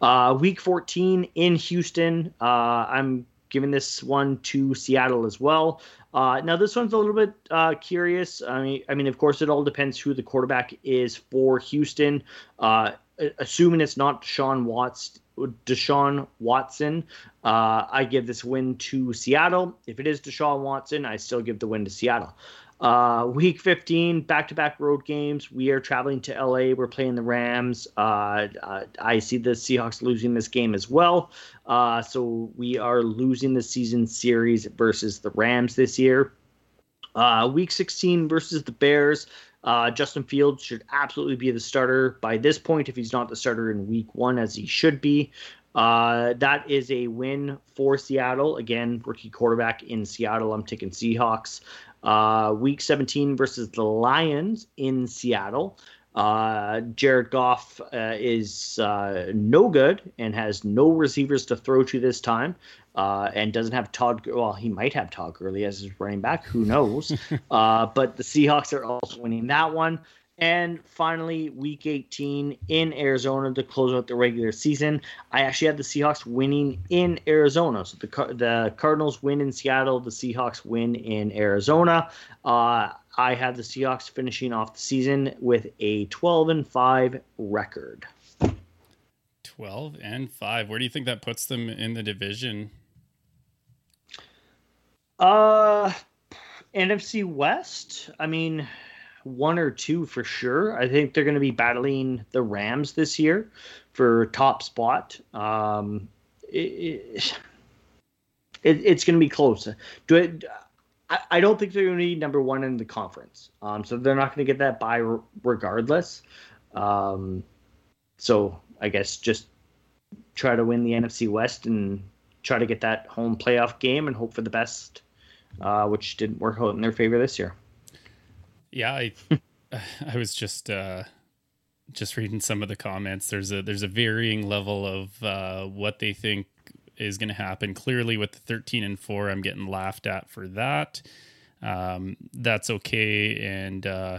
Uh, week 14 in Houston. Uh, I'm giving this one to Seattle as well. Uh, now this one's a little bit uh, curious. I mean, I mean, of course, it all depends who the quarterback is for Houston. Uh, assuming it's not Deshaun Watts, Deshaun Watson, uh, I give this win to Seattle. If it is Deshaun Watson, I still give the win to Seattle. Uh, week 15, back to back road games. We are traveling to LA. We're playing the Rams. Uh, uh, I see the Seahawks losing this game as well. Uh, so we are losing the season series versus the Rams this year. Uh, week 16 versus the Bears. Justin Fields should absolutely be the starter by this point if he's not the starter in week one, as he should be. Uh, that is a win for Seattle. Again, rookie quarterback in Seattle. I'm taking Seahawks. Uh, week 17 versus the Lions in Seattle. Uh, Jared Goff uh, is uh, no good and has no receivers to throw to this time, uh, and doesn't have Todd. Well, he might have Todd Gurley as his running back. Who knows? <laughs> Uh, but the Seahawks are also winning that one. And finally, week 18 in Arizona to close out the regular season. I actually had the Seahawks winning in Arizona. So the, the Cardinals win in Seattle, the Seahawks win in Arizona. Uh, I have the Seahawks finishing off the season with a 12 and 5 record. 12 and 5. Where do you think that puts them in the division? Uh NFC West. I mean, one or two for sure. I think they're going to be battling the Rams this year for top spot. Um, it, it, it's going to be close. Do it. I, I don't think they're going to be number one in the conference. Um, so they're not going to get that bye regardless. Um, so I guess just try to win the NFC West and try to get that home playoff game and hope for the best, uh, which didn't work out in their favor this year. Yeah, I <sighs> I was just uh just reading some of the comments. There's a there's a varying level of uh what they think is going to happen. Clearly with the 13 and 4, I'm getting laughed at for that. Um that's okay and uh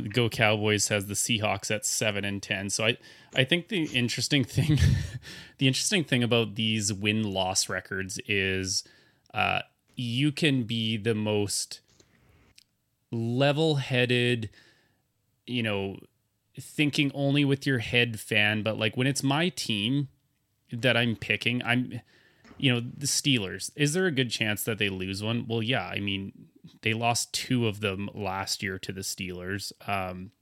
<laughs> Go Cowboys has the Seahawks at 7 and 10. So I I think the interesting thing <laughs> the interesting thing about these win-loss records is uh you can be the most level headed, you know, thinking only with your head fan. But like when it's my team that I'm picking, I'm, you know, the Steelers. Is there a good chance that they lose one? Well, yeah. I mean, they lost two of them last year to the Steelers. Um,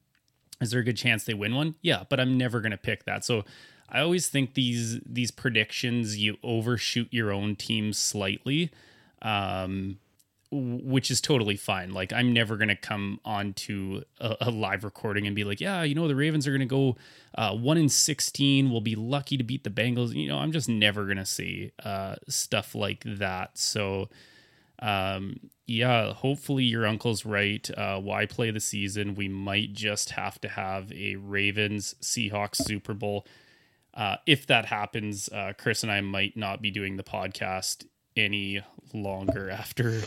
is there a good chance they win one? Yeah, but I'm never going to pick that. So I always think these these predictions you overshoot your own team slightly. Um, which is totally fine. Like I'm never gonna come on to a, a live recording and be like, yeah, you know, the Ravens are gonna go uh, one in sixteen. We'll be lucky to beat the Bengals. You know, I'm just never gonna see uh, stuff like that. So, um, yeah, hopefully your uncle's right. Uh, why play the season? We might just have to have a Ravens Seahawks Super Bowl. Uh, if that happens, uh, Chris and I might not be doing the podcast any longer after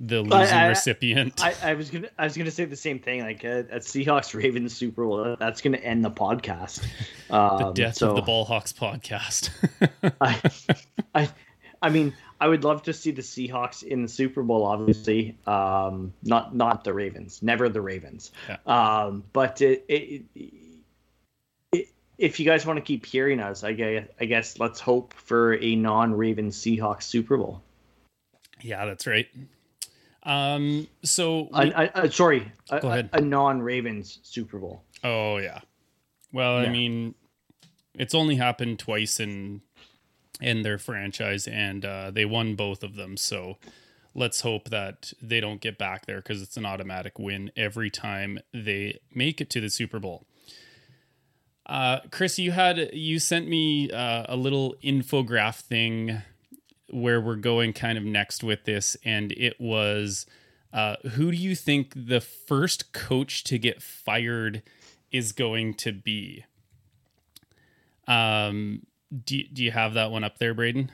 the losing I, I, recipient. I, I, was gonna I was gonna say the same thing. Like uh, at Seahawks Ravens Super Bowl, that's gonna end the podcast. <laughs> Um, the death so, of the Ball Hawks podcast. <laughs> I, <laughs> I I mean, I would love to see the Seahawks in the Super Bowl. Obviously, um, not not the Ravens, never the Ravens. Yeah. Um, but it, it, it, if you guys want to keep hearing us, I guess, I guess let's hope for a non-Ravens Seahawks Super Bowl. Yeah, that's right. Um, so we, I, I, sorry, go a, ahead. A, non-Ravens Super Bowl. Oh yeah. Well, yeah. I mean, it's only happened twice in in their franchise, and uh, they won both of them. So let's hope that they don't get back there because it's an automatic win every time they make it to the Super Bowl. Uh, Chris, you had you sent me uh, a little infograph thing where we're going kind of next with this, and it was uh, who do you think the first coach to get fired is going to be? Um, do do you have that one up there, Braden?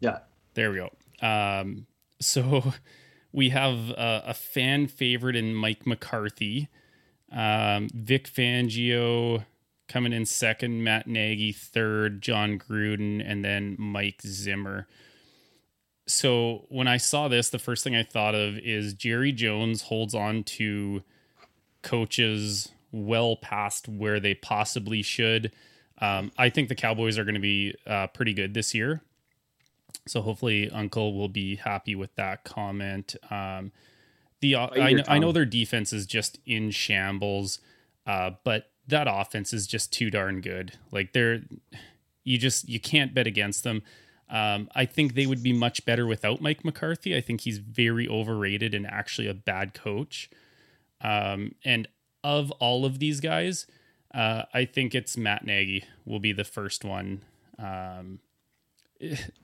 Yeah. There we go. Um, so <laughs> we have a, a fan favorite in Mike McCarthy, um, Vic Fangio coming in second, Matt Nagy third, Jon Gruden, and then Mike Zimmer. So when I saw this, the first thing I thought of is Jerry Jones holds on to coaches well past where they possibly should. Um, I think the Cowboys are going to be uh, pretty good this year. So hopefully Uncle will be happy with that comment. Um, the uh, I, know, I know their defense is just in shambles, uh, but that offense is just too darn good. Like they're you just you can't bet against them. Um, I think they would be much better without Mike McCarthy. I think he's very overrated and actually a bad coach. Um, and of all of these guys, uh, I think it's Matt Nagy will be the first one. Um,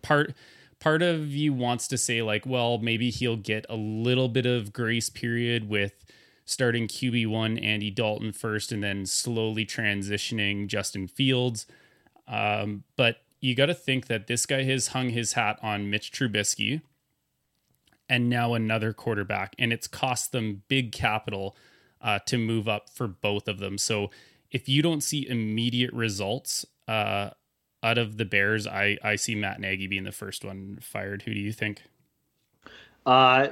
part part of you wants to say like, well, maybe he'll get a little bit of grace period with starting QB one Andy Dalton first, and then slowly transitioning Justin Fields. Um, but you got to think that this guy has hung his hat on Mitch Trubisky, and now another quarterback, and it's cost them big capital uh, to move up for both of them. So if you don't see immediate results uh, out of the Bears, I I see Matt Nagy being the first one fired. Who do you think? Uh,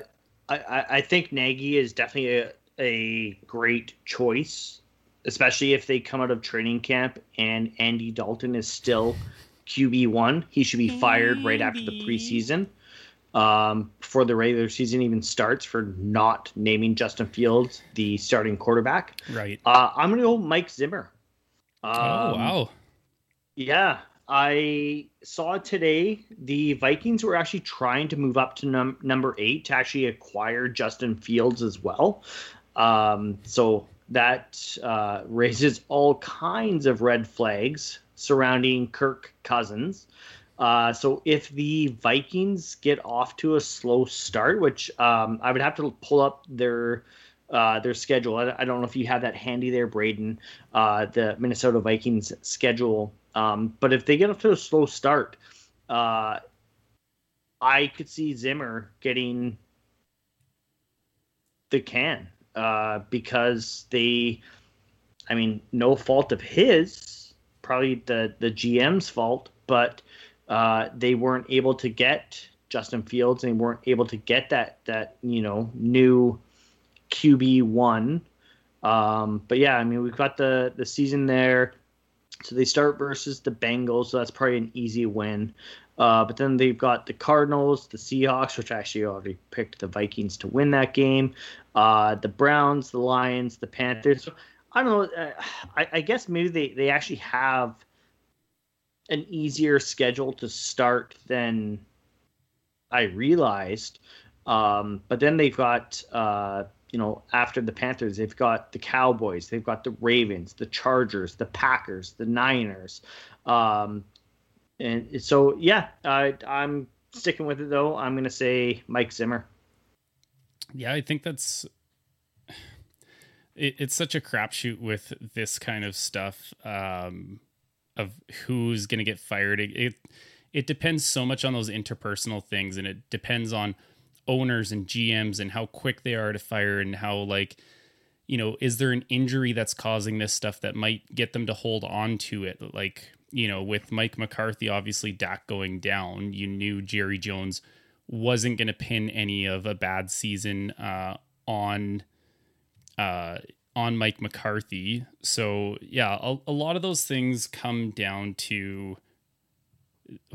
I I think Nagy is definitely a, a great choice, especially if they come out of training camp and Andy Dalton is still QB one. He should be fired right after the preseason um, before the regular season even starts for not naming Justin Fields the starting quarterback. Right. Uh, I'm going to go Mike Zimmer. Um, oh, wow. Yeah. I saw today the Vikings were actually trying to move up to num- number eight to actually acquire Justin Fields as well. Um, so that uh, raises all kinds of red flags surrounding Kirk Cousins. Uh, so if the Vikings get off to a slow start, which um, I would have to pull up their uh, their schedule. I, I, don't know if you have that handy there, Braden. Uh, the Minnesota Vikings schedule. Um, but if they get off to a slow start, uh, I could see Zimmer getting the can uh, because they, I mean, no fault of his, probably the the GM's fault, but uh, they weren't able to get Justin Fields and they weren't able to get that that you know new QB one. Um, but yeah, I mean we've got the the season there. So they start versus the Bengals, so that's probably an easy win. Uh, but then they've got the Cardinals, the Seahawks, which actually already picked the Vikings to win that game. Uh, the Browns, the Lions, the Panthers. I don't know. Uh, I, I, guess maybe they, they actually have an easier schedule to start than I realized. Um, but then they've got uh, you know after the Panthers, they've got the Cowboys, they've got the Ravens, the Chargers, the Packers, the Niners. Um, and so yeah, I, I'm sticking with it though. I'm gonna say Mike Zimmer. Yeah, I think that's it, it's such a crapshoot with this kind of stuff um, of who's going to get fired. It, it, it depends so much on those interpersonal things, and it depends on owners and GMs and how quick they are to fire and how like you know is there an injury that's causing this stuff that might get them to hold on to it like you know with Mike McCarthy obviously Dak going down you knew Jerry Jones wasn't going to pin any of a bad season uh, on uh, on Mike McCarthy. So yeah, a, a lot of those things come down to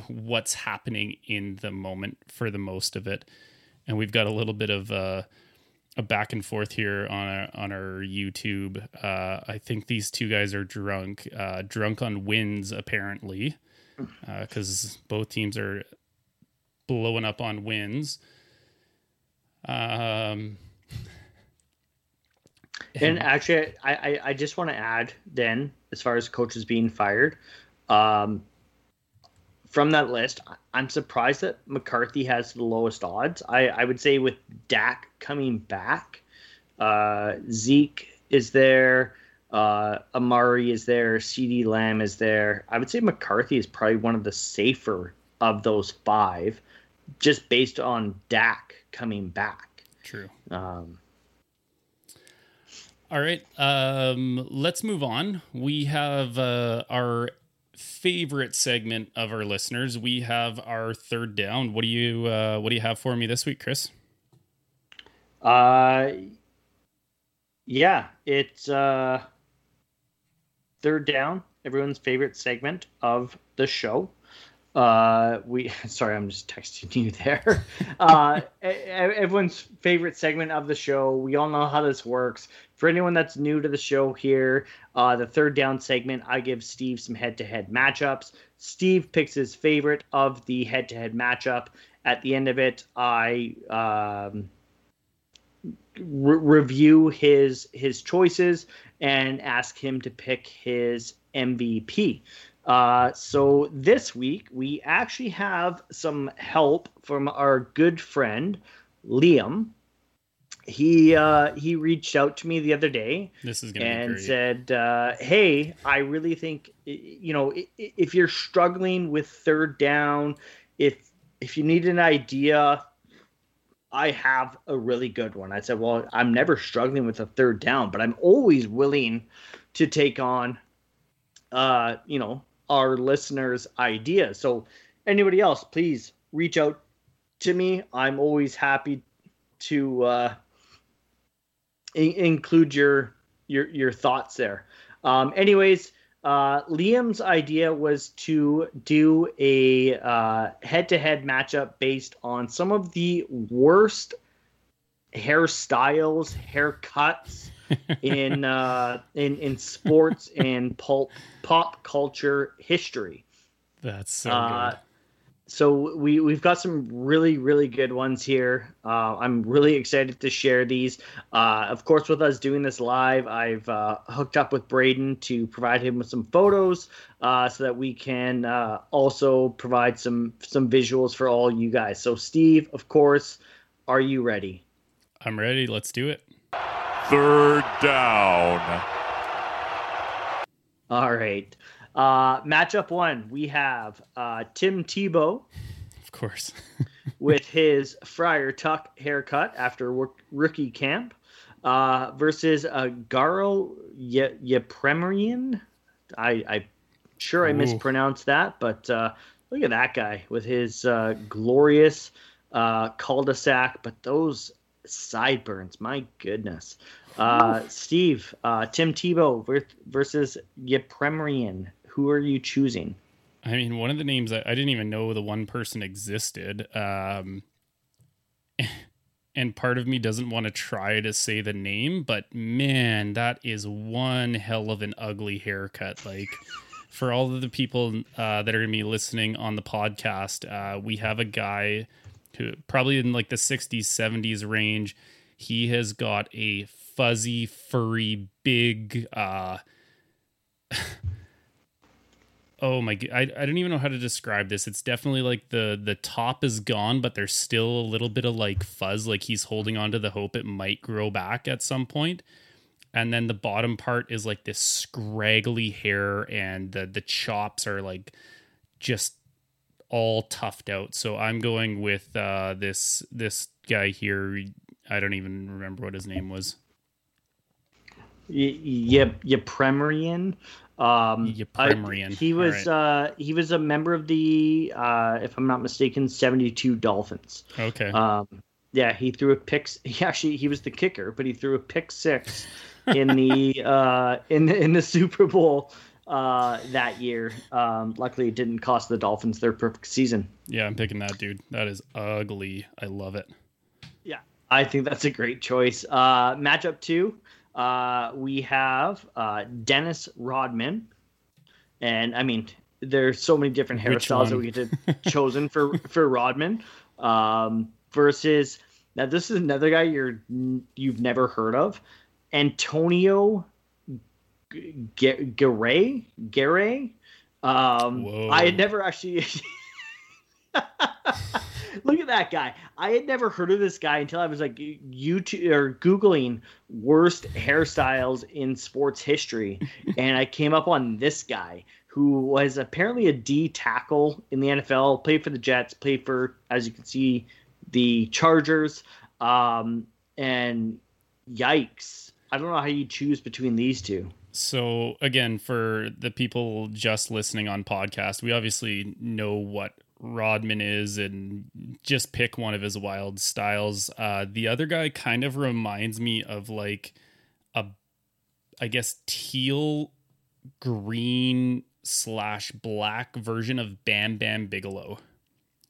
what's happening in the moment for the most of it. And we've got a little bit of uh, a back and forth here on our, on our YouTube. Uh, I think these two guys are drunk, uh, drunk on wins apparently, because uh, both teams are blowing up on wins. Um, <laughs> and actually, I, I, I just want to add then, as far as coaches being fired, um, from that list, I'm surprised that McCarthy has the lowest odds. I, I would say with Dak coming back, uh, Zeke is there, uh, Amari is there, CeeDee Lamb is there. I would say McCarthy is probably one of the safer of those five, just based on Dak coming back. True. Um, all right. Um, let's move on. We have uh, our favorite segment of our listeners. We have our third down. What do you uh, What do you have for me this week, Chris? Uh, yeah, it's uh, third down. Everyone's favorite segment of the show. Uh, we <laughs> sorry, I'm just texting you there. Uh, everyone's favorite segment of the show. We all know how this works. For anyone that's new to the show here, uh, the third down segment, I give Steve some head-to-head matchups. Steve picks his favorite of the head-to-head matchup. At the end of it, I um, re- review his his choices and ask him to pick his MVP. Uh, so this week we actually have some help from our good friend Liam. He uh, he reached out to me the other day. This is gonna and said, uh, "Hey, I really think you know if you're struggling with third down, if if you need an idea." I have a really good one. I said, Well, I'm never struggling with a third down, but I'm always willing to take on uh, you know, our listeners' ideas. So, anybody else, please reach out to me. I'm always happy to uh, in- include your your your thoughts there. Um, anyways, uh, Liam's idea was to do a uh, head-to-head matchup based on some of the worst hairstyles, haircuts in uh, in in sports and pulp, pop culture history. That's so uh, good. So we we've got some really really good ones here. Uh, I'm really excited to share these. Uh, of course, with us doing this live, I've uh, hooked up with Braden to provide him with some photos, uh, so that we can uh, also provide some some visuals for all you guys. So, Steve, of course, are you ready? I'm ready. Let's do it. Third down. All right. Uh, matchup one, we have uh, Tim Tebow. Of course. <laughs> with his Friar Tuck haircut after rookie camp uh, versus uh, Garo Ye- Yepremian. I, I sure I Ooh. mispronounced that, but uh, look at that guy with his uh, glorious uh, cul-de-sac. But those sideburns. My goodness. Uh, Steve, uh, Tim Tebow versus Yepremian. Who are you choosing? I mean, one of the names I, I didn't even know the one person existed. Um, <laughs> and part of me doesn't want to try to say the name, but man, that is one hell of an ugly haircut. Like, for all of the people uh, that are going to be listening on the podcast, uh, we have a guy probably in like the 60s, 70s range. He has got a fuzzy, furry, big, uh, <laughs> oh my I, I don't even know how to describe this it's definitely like the the top is gone but there's still a little bit of like fuzz like he's holding on to the hope it might grow back at some point and then the bottom part is like this scraggly hair and the the chops are like just all toughed out so i'm going with uh this this guy here i don't even remember what his name was Yep, Yepremian. Um, Yepremian. he was right. uh, he was a member of the, uh, if I'm not mistaken, 72 Dolphins. Okay. Um, yeah, he threw a pick. <laughs> He actually he was the kicker, but he threw a pick six in the <laughs> uh, in in the Super Bowl uh, that year. Um, luckily, it didn't cost the Dolphins their perfect season. Yeah, I'm picking that dude. That is ugly. I love it. Yeah, I think that's a great choice. Uh, matchup two. Uh, we have uh, Dennis Rodman, and I mean, there's so many different hairstyles that we could have <laughs> chosen for for Rodman. Um, versus now, this is another guy you're you've never heard of, Antonio Garay Garay. Um, I had never actually. <laughs> Look at that guy. I had never heard of this guy until I was like YouTube or Googling worst hairstyles in sports history. <laughs> and I came up on this guy who was apparently a D tackle in the NFL, played for the Jets, played for, as you can see, the Chargers. Um, and yikes. I don't know how you choose between these two. So again, for the people just listening on podcast, we obviously know what Rodman is and just pick one of his wild styles. Uh, the other guy kind of reminds me of like a, I guess, teal green slash black version of Bam Bam Bigelow.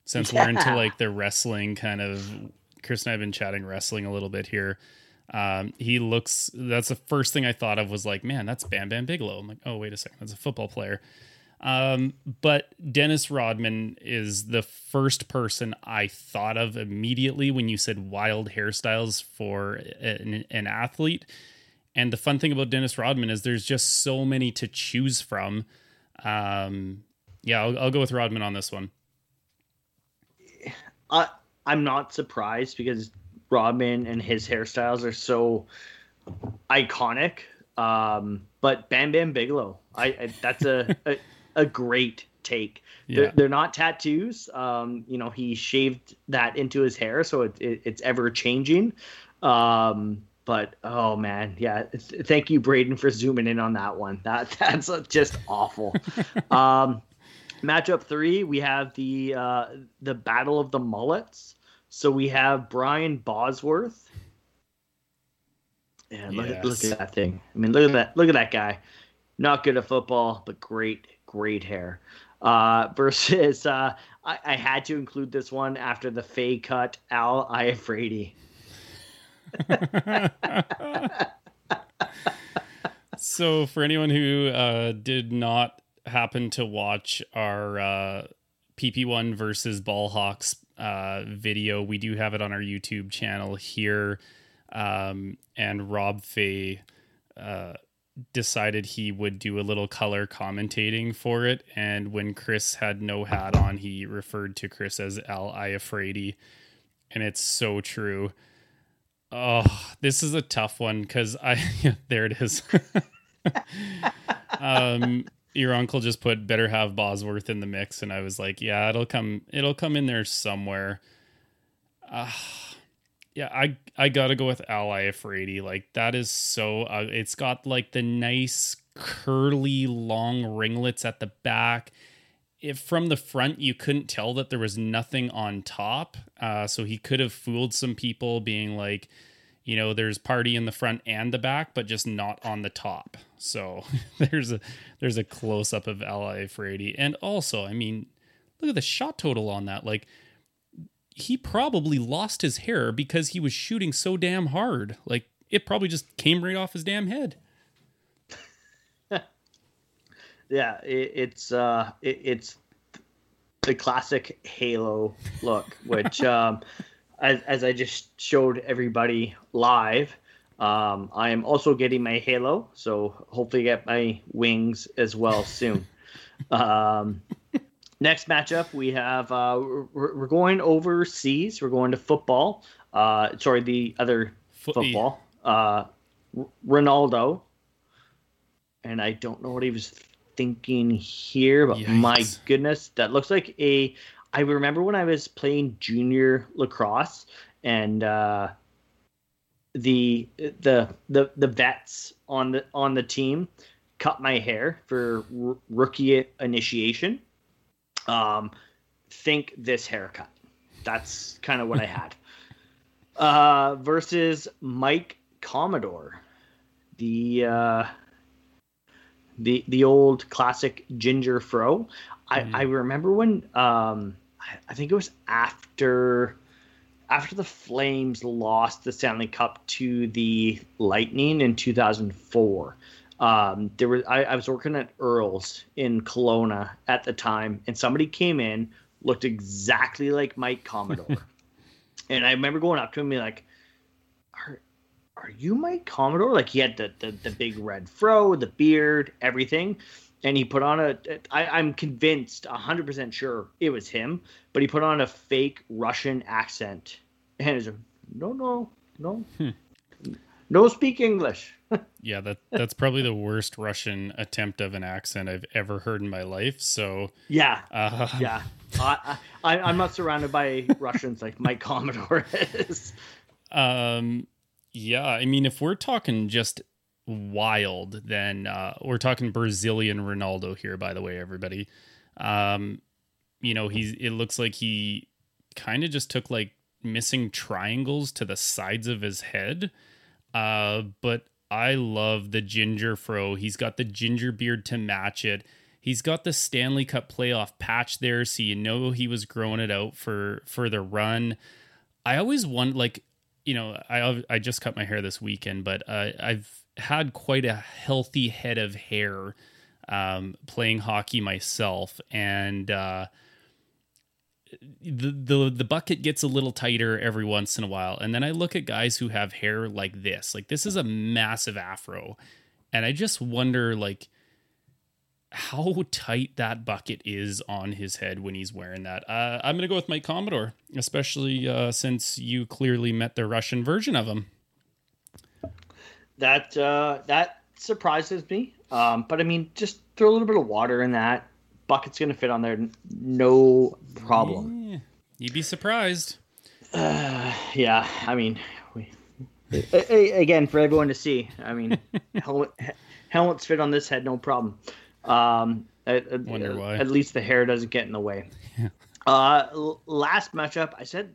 Since yeah. we're into like the wrestling kind of, Chris and I have been chatting wrestling a little bit here. Um, he looks, that's the first thing I thought of was like, man, that's Bam Bam Bigelow. I'm like, oh, wait a second, that's a football player. Um, but Dennis Rodman is the first person I thought of immediately when you said wild hairstyles for an, an athlete. And the fun thing about Dennis Rodman is there's just so many to choose from. Um, yeah, I'll, I'll go with Rodman on this one. Uh, I'm not surprised because Rodman and his hairstyles are so iconic. Um, but Bam Bam Bigelow, I, I that's a, <laughs> a a great take. Yeah. They're, they're not tattoos. Um, you know, he shaved that into his hair, so it, it, it's ever changing. Um, but oh man, yeah. Thank you, Braden, for zooming in on that one. That <laughs> that's just awful. <laughs> um, matchup three, we have the uh, the battle of the mullets. So we have Brian Bosworth. Yeah, look, yes. at, look at that thing. I mean, look at that. Look at that guy. Not good at football, but great great hair. Uh, <laughs> versus, uh, I, I, had to include this one after the fade cut Al Iafrate. <laughs> so, for anyone who uh, did not happen to watch our uh, PP1 versus Ball Hawks uh, video, we do have it on our YouTube channel here. Um, and Rob Fay uh, decided he would do a little color commentating for it. And when Chris had no hat on, he referred to Chris as Al Iafrate. And it's so true. Oh, this is a tough one because I, <laughs> there it is. <laughs> um, your uncle just put better have Bosworth in the mix. And I was like, yeah, it'll come, it'll come in there somewhere. Uh, yeah, I I gotta go with Al Iafrate. Like that is so. Uh, it's got like the nice curly long ringlets at the back. If from the front you couldn't tell that there was nothing on top, uh, so he could have fooled some people, being like, you know, there's party in the front and the back, but just not on the top. So <laughs> there's a there's a close up of Al Iafrate, and also, I mean, look at the shot total on that. Like he probably lost his hair because he was shooting so damn hard. Like it probably just came right off his damn head. <laughs> yeah, it, it's uh, it, it's the classic Halo look, which, <laughs> um, as, as I just showed everybody live, um, I am also getting my Halo, so hopefully get my wings as well soon. <laughs> um, next matchup, we have uh, we're, we're going overseas. We're going to football. Uh, sorry, the other Footy. football. Uh, Ronaldo, and I don't know what he was thinking here, but my goodness, that looks like a. I remember when I was playing junior lacrosse, and uh, the the the the vets on the on the team cut my hair for r- rookie initiation. Um, think this haircut. That's kind of what I had. <laughs> Uh, versus Mike Commodore, the uh, the the old classic ginger fro. I, I remember when um, I, think it was after after the Flames lost the Stanley Cup to the Lightning in 2004. Um, there was I, I was working at Earl's in Kelowna at the time, and somebody came in, looked exactly like Mike Commodore, <laughs> and I remember going up to him and be like, "Are are you Mike Commodore?" Like he had the the, the big red fro, the beard, everything. And he put on a. I, I'm convinced, hundred percent sure it was him, but he put on a fake Russian accent, and he's like, "No, no, no, no, speak English." <laughs> Yeah, that that's probably the worst Russian attempt of an accent I've ever heard in my life. So, yeah, uh, yeah. I, I, I'm not surrounded by Russians like Mike Commodore <laughs> is. Um, yeah, I mean, if we're talking just wild, then uh, we're talking Brazilian Ronaldo here. By the way, everybody, um, you know, he's. It looks like he kind of just took like missing triangles to the sides of his head. Uh, but I love the ginger fro. He's got the ginger beard to match it. He's got the Stanley Cup playoff patch there, so you know he was growing it out for for the run. I always want like you know I I just cut my hair this weekend, but uh, I've had quite a healthy head of hair um, playing hockey myself, and uh, the the the bucket gets a little tighter every once in a while, and then I look at guys who have hair like this, like this is a massive afro, and I just wonder like how tight that bucket is on his head when he's wearing that. Uh, I'm gonna go with Mike Commodore, especially uh, since you clearly met the Russian version of him. That uh, that surprises me. Um, but I mean, just throw a little bit of water in that bucket's gonna fit on there, no problem. Yeah, you'd be surprised. <sighs> Yeah, I mean, we, a- a- again for everyone to see. I mean, <laughs> helmet, helmets fit on this head, no problem. Um, at, Wonder why. at least the hair doesn't get in the way. Uh, l- last matchup, I said,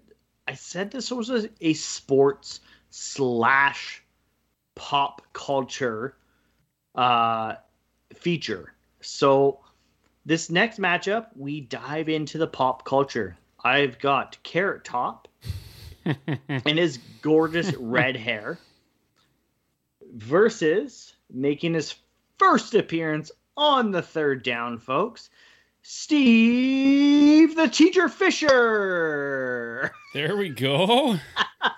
I said this was a, a sports slash pop culture uh, feature. So this next matchup, we dive into the pop culture. I've got Carrot Top <laughs> and his gorgeous red hair versus making his first appearance on the third down, folks. Steve the Teacher Fisher. There we go. <laughs>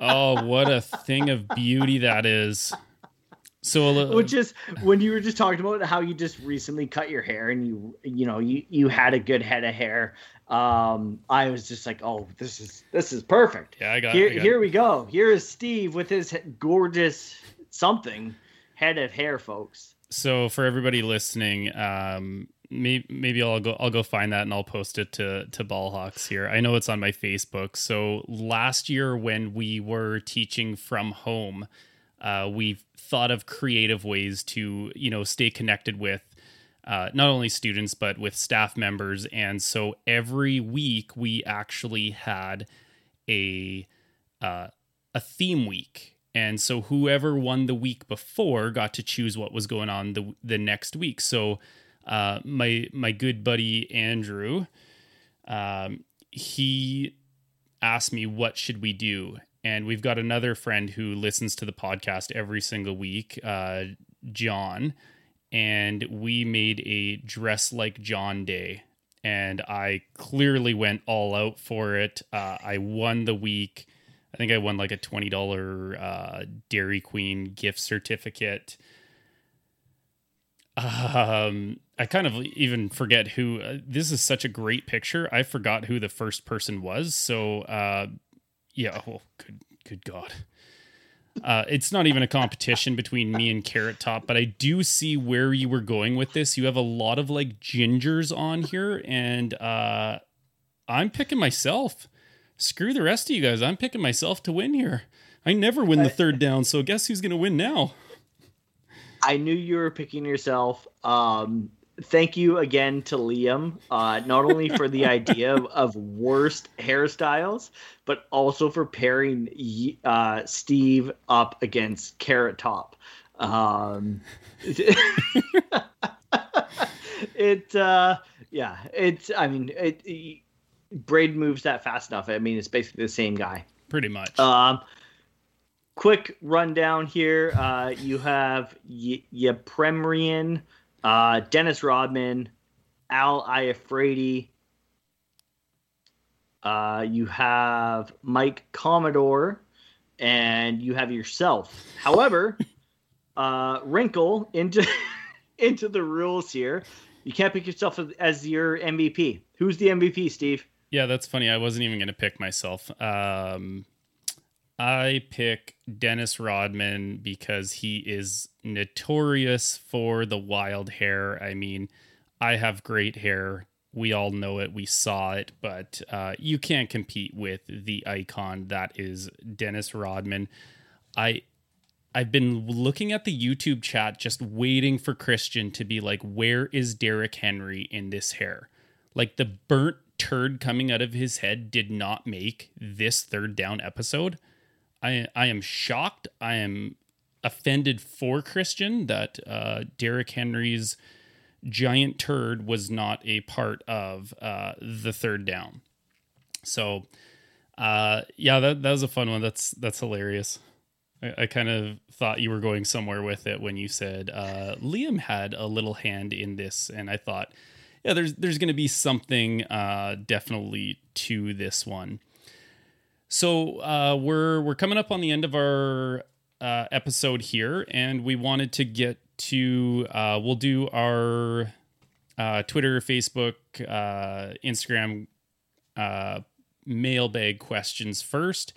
oh, what a thing of beauty that is. So, a li- Which is when you were just talking about how you just recently cut your hair and you you know you you had a good head of hair. Um, I was just like, oh, this is this is perfect. yeah, I got, here I got here we go. Here is Steve with his gorgeous something head of hair, folks. so for everybody listening, um, maybe maybe I'll go I'll go find that and I'll post it to to Ballhawks here. I know it's on my Facebook. So last year when we were teaching from home, uh, we thought of creative ways to you know stay connected with uh, not only students but with staff members, and so every week we actually had a uh, a theme week. And so whoever won the week before got to choose what was going on the the next week. So uh, my my good buddy Andrew, um, he asked me what should we do, and we've got another friend who listens to the podcast every single week, uh, John, and we made a dress like John day. and I clearly went all out for it. Uh, I won the week. I think I won like a twenty dollar uh, Dairy Queen gift certificate. Um, I kind of even forget who. Uh, this is such a great picture. I forgot who the first person was. So, uh, yeah. Oh, good, good God. Uh, it's not even a competition between me and Carrot Top, but I do see where you were going with this. You have a lot of like gingers on here, and uh, I'm picking myself. Screw the rest of you guys. I'm picking myself to win here. I never win the third down, so guess who's going to win now? I knew you were picking yourself. Um, thank you again to Liam, uh, not only for the <laughs> idea of, of, worst hairstyles, but also for pairing uh, Steve up against Carrot Top. Um, <laughs> it, uh, yeah, it's, I mean, it, it, Braid moves that fast enough. I mean, it's basically the same guy. Pretty much. Um, quick rundown here. Uh, you have y- Yepremian, uh, Dennis Rodman, Al Iafrate. Uh, you have Mike Commodore, and you have yourself. However, uh, wrinkle into <laughs> into the rules here. You can't pick yourself as your MVP. Who's the MVP, Steve? Yeah, that's funny. I wasn't even going to pick myself. Um, I pick Dennis Rodman because he is notorious for the wild hair. I mean, I have great hair. We all know it. We saw it, but uh, you can't compete with the icon that is Dennis Rodman. I I've been looking at the YouTube chat, just waiting for Christian to be like, "Where is Derrick Henry in this hair?" Like the burnt turd coming out of his head did not make this third down episode. I I am shocked. I am offended for Christian that uh, Derrick Henry's giant turd was not a part of uh, the third down. So, uh, yeah, that that was a fun one. That's that's hilarious. I, I kind of thought you were going somewhere with it when you said uh, Liam had a little hand in this, and I thought, yeah, there's there's going to be something uh, definitely to this one. So uh, we're we're coming up on the end of our uh, episode here, and we wanted to get to uh, we'll do our uh, Twitter, Facebook, uh, Instagram uh, mailbag questions first,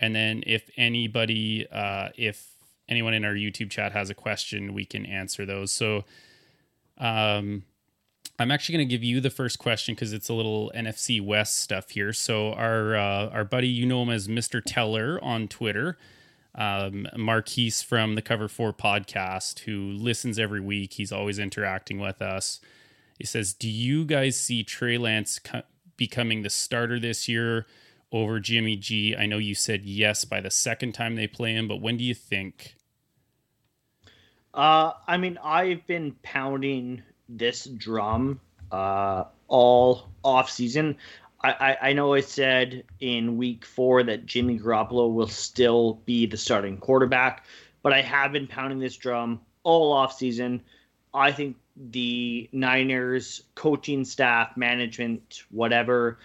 and then if anybody, if anyone in our YouTube chat has a question, we can answer those. So. Um, I'm actually going to give you the first question because it's a little NFC West stuff here. So our uh, our buddy, you know him as Mr. Teller on Twitter, um, Marquise from the Cover Four podcast, who listens every week. He's always interacting with us. He says, "Do you guys see Trey Lance co- becoming the starter this year over Jimmy G? I know you said yes by the second time they play him, but when do you think?" Uh, I mean, I've been pounding this drum uh, all off season. I, I, I know I said in week four that Jimmy Garoppolo will still be the starting quarterback, but I have been pounding this drum all off season. I think the Niners coaching staff, management, whatever,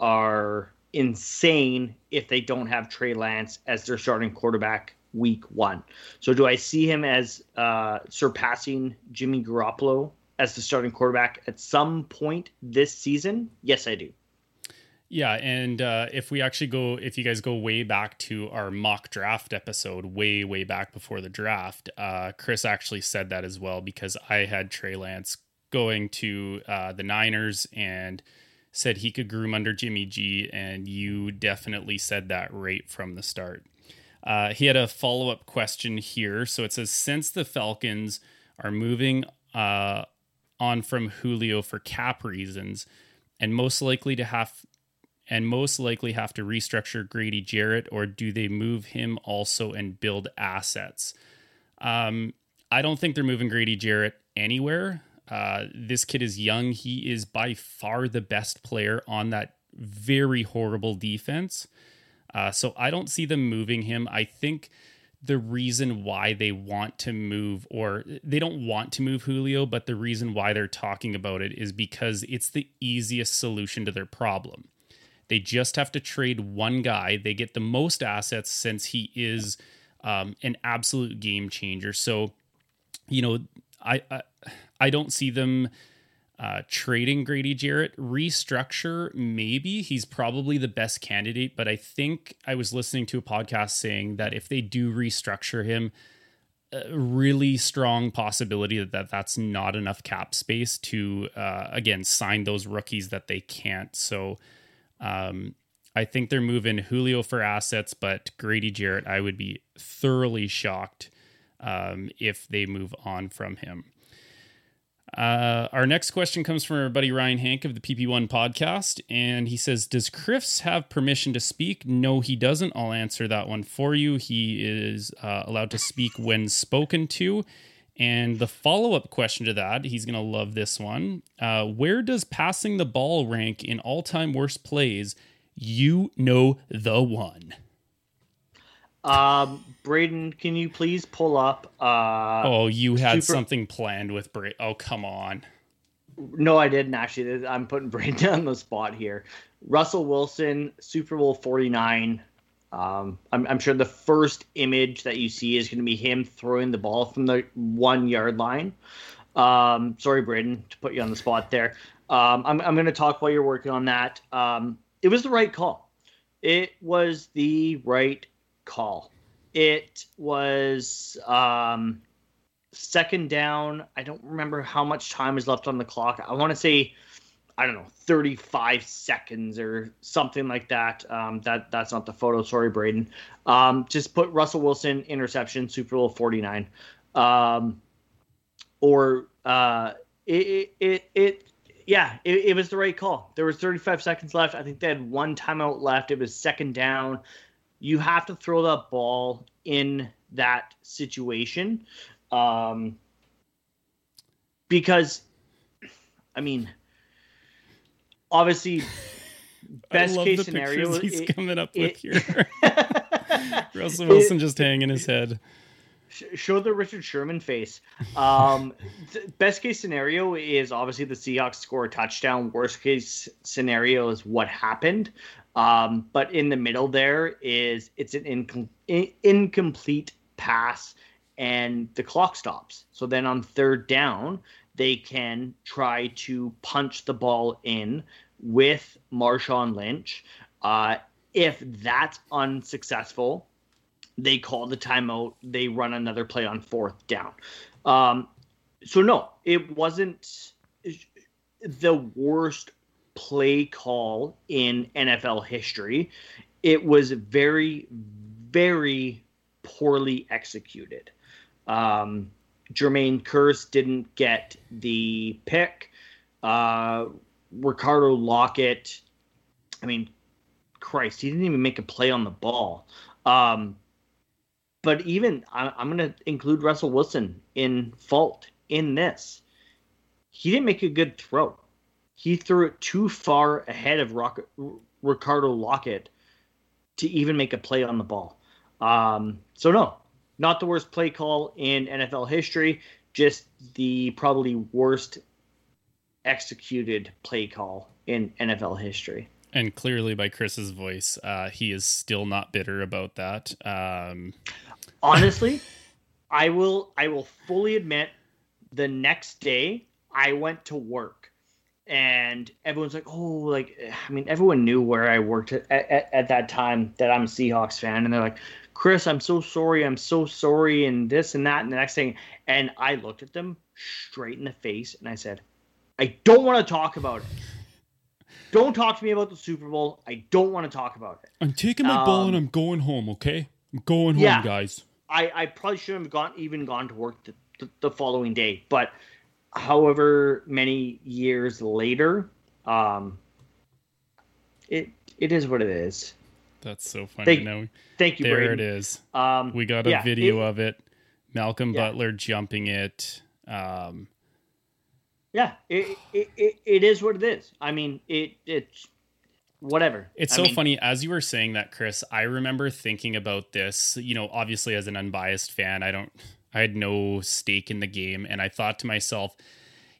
are insane if they don't have Trey Lance as their starting quarterback week one. So do I see him as uh, surpassing Jimmy Garoppolo as the starting quarterback at some point this season? Yes, I do. Yeah, and uh, if we actually go, if you guys go way back to our mock draft episode, way way back before the draft, uh, Chris actually said that as well because I had Trey Lance going to uh, the Niners and said he could groom under Jimmy G, and you definitely said that right from the start. Uh, he had a follow up question here, so it says since the Falcons are moving uh, on from Julio for cap reasons, and most likely to have and most likely have to restructure Grady Jarrett, or do they move him also and build assets? Um, I don't think they're moving Grady Jarrett anywhere. Uh, this kid is young. He is by far the best player on that very horrible defense. Uh, so I don't see them moving him. I think the reason why they want to move, or they don't want to move Julio, but the reason why they're talking about it is because it's the easiest solution to their problem. They just have to trade one guy. They get the most assets since he is um, an absolute game changer. So, you know, I I, I don't see them uh, trading Grady Jarrett. Restructure, maybe he's probably the best candidate, but I think I was listening to a podcast saying that if they do restructure him, a really strong possibility that, that that's not enough cap space to uh, again sign those rookies that they can't. So um, I think they're moving Julio for assets, but Grady Jarrett, I would be thoroughly shocked um, if they move on from him. Uh, our next question comes from our buddy Ryan Hank of the PP1 podcast, and he says, "Does Chris have permission to speak?" No, he doesn't. I'll answer that one for you. He is uh, allowed to speak when spoken to. And the follow up question to that, he's to love this one. Uh, where does passing the ball rank in all time worst plays? You know the one. Um, Braden, can you please pull up? Uh, oh, you had super- something planned with Braden. Oh, come on. No, I didn't actually. I'm putting <laughs> Braden on the spot here. Russell Wilson, Super Bowl 49. Um, I'm, I'm sure the first image that you see is going to be him throwing the ball from the one yard line. Um, sorry, Braden, to put you on the spot there. Um, I'm, I'm going to talk while you're working on that. Um, it was the right call. It was the right call. It was um, second down. I don't remember how much time is left on the clock. I want to say, I don't know, 35 seconds or something like that. Um, that that's not the photo. Sorry, Braden. Um, just put Russell Wilson interception Super Bowl 49. Um, or uh, it, it it yeah, it, it was the right call. There was 35 seconds left. I think they had one timeout left. It was second down. You have to throw that ball in that situation. Um, because, I mean, obviously, <laughs> best case the scenario. he's it- coming up it- with here. <laughs> Russell Wilson just hanging his head. show the Richard Sherman face. Um, <laughs> th- best case scenario is obviously the Seahawks score a touchdown. Worst case scenario is what happened. Um, but in the middle there is it's an incom- in- incomplete pass and the clock stops. So then on third down, they can try to punch the ball in with Marshawn Lynch. Uh, if that's unsuccessful, they call the timeout. They run another play on fourth down. Um, so no, it wasn't the worst play call in NFL history. It was very, very poorly executed. Um, Jermaine Kearse didn't get the pick. Uh, Ricardo Lockette, I mean, Christ, he didn't even make a play on the ball. Um, but even I, I'm going to include Russell Wilson in fault in this. He didn't make a good throw. He threw it too far ahead of Rock, Ricardo Lockette to even make a play on the ball. Um, so no, not the worst play call in NFL history, just the probably worst executed play call in NFL history. And clearly, by Chris's voice, uh, he is still not bitter about that. Um, honestly i will i will fully admit the next day i went to work and everyone's like oh like i mean everyone knew where i worked at, at, at that time that i'm a seahawks fan and they're like chris i'm so sorry i'm so sorry and this and that and the next thing and i looked at them straight in the face and i said i don't want to talk about it don't talk to me about the super bowl i don't want to talk about it I'm taking my ball and um, I'm going home. Okay, I'm going home, Yeah. guys. I, I probably shouldn't have gone even gone to work the, the, the following day, but however many years later, um, it it is what it is. That's so funny. Thank- now Thank you, there Braden. it is. Um, We got a yeah, video it- of it. Malcolm Yeah. Butler jumping it. Um, yeah, it, it, it, it is what it is. I mean, it it's whatever. It's I so mean, funny as you were saying that, Chris. I remember thinking about this. You know, obviously as an unbiased fan, I don't, I had no stake in the game, and I thought to myself,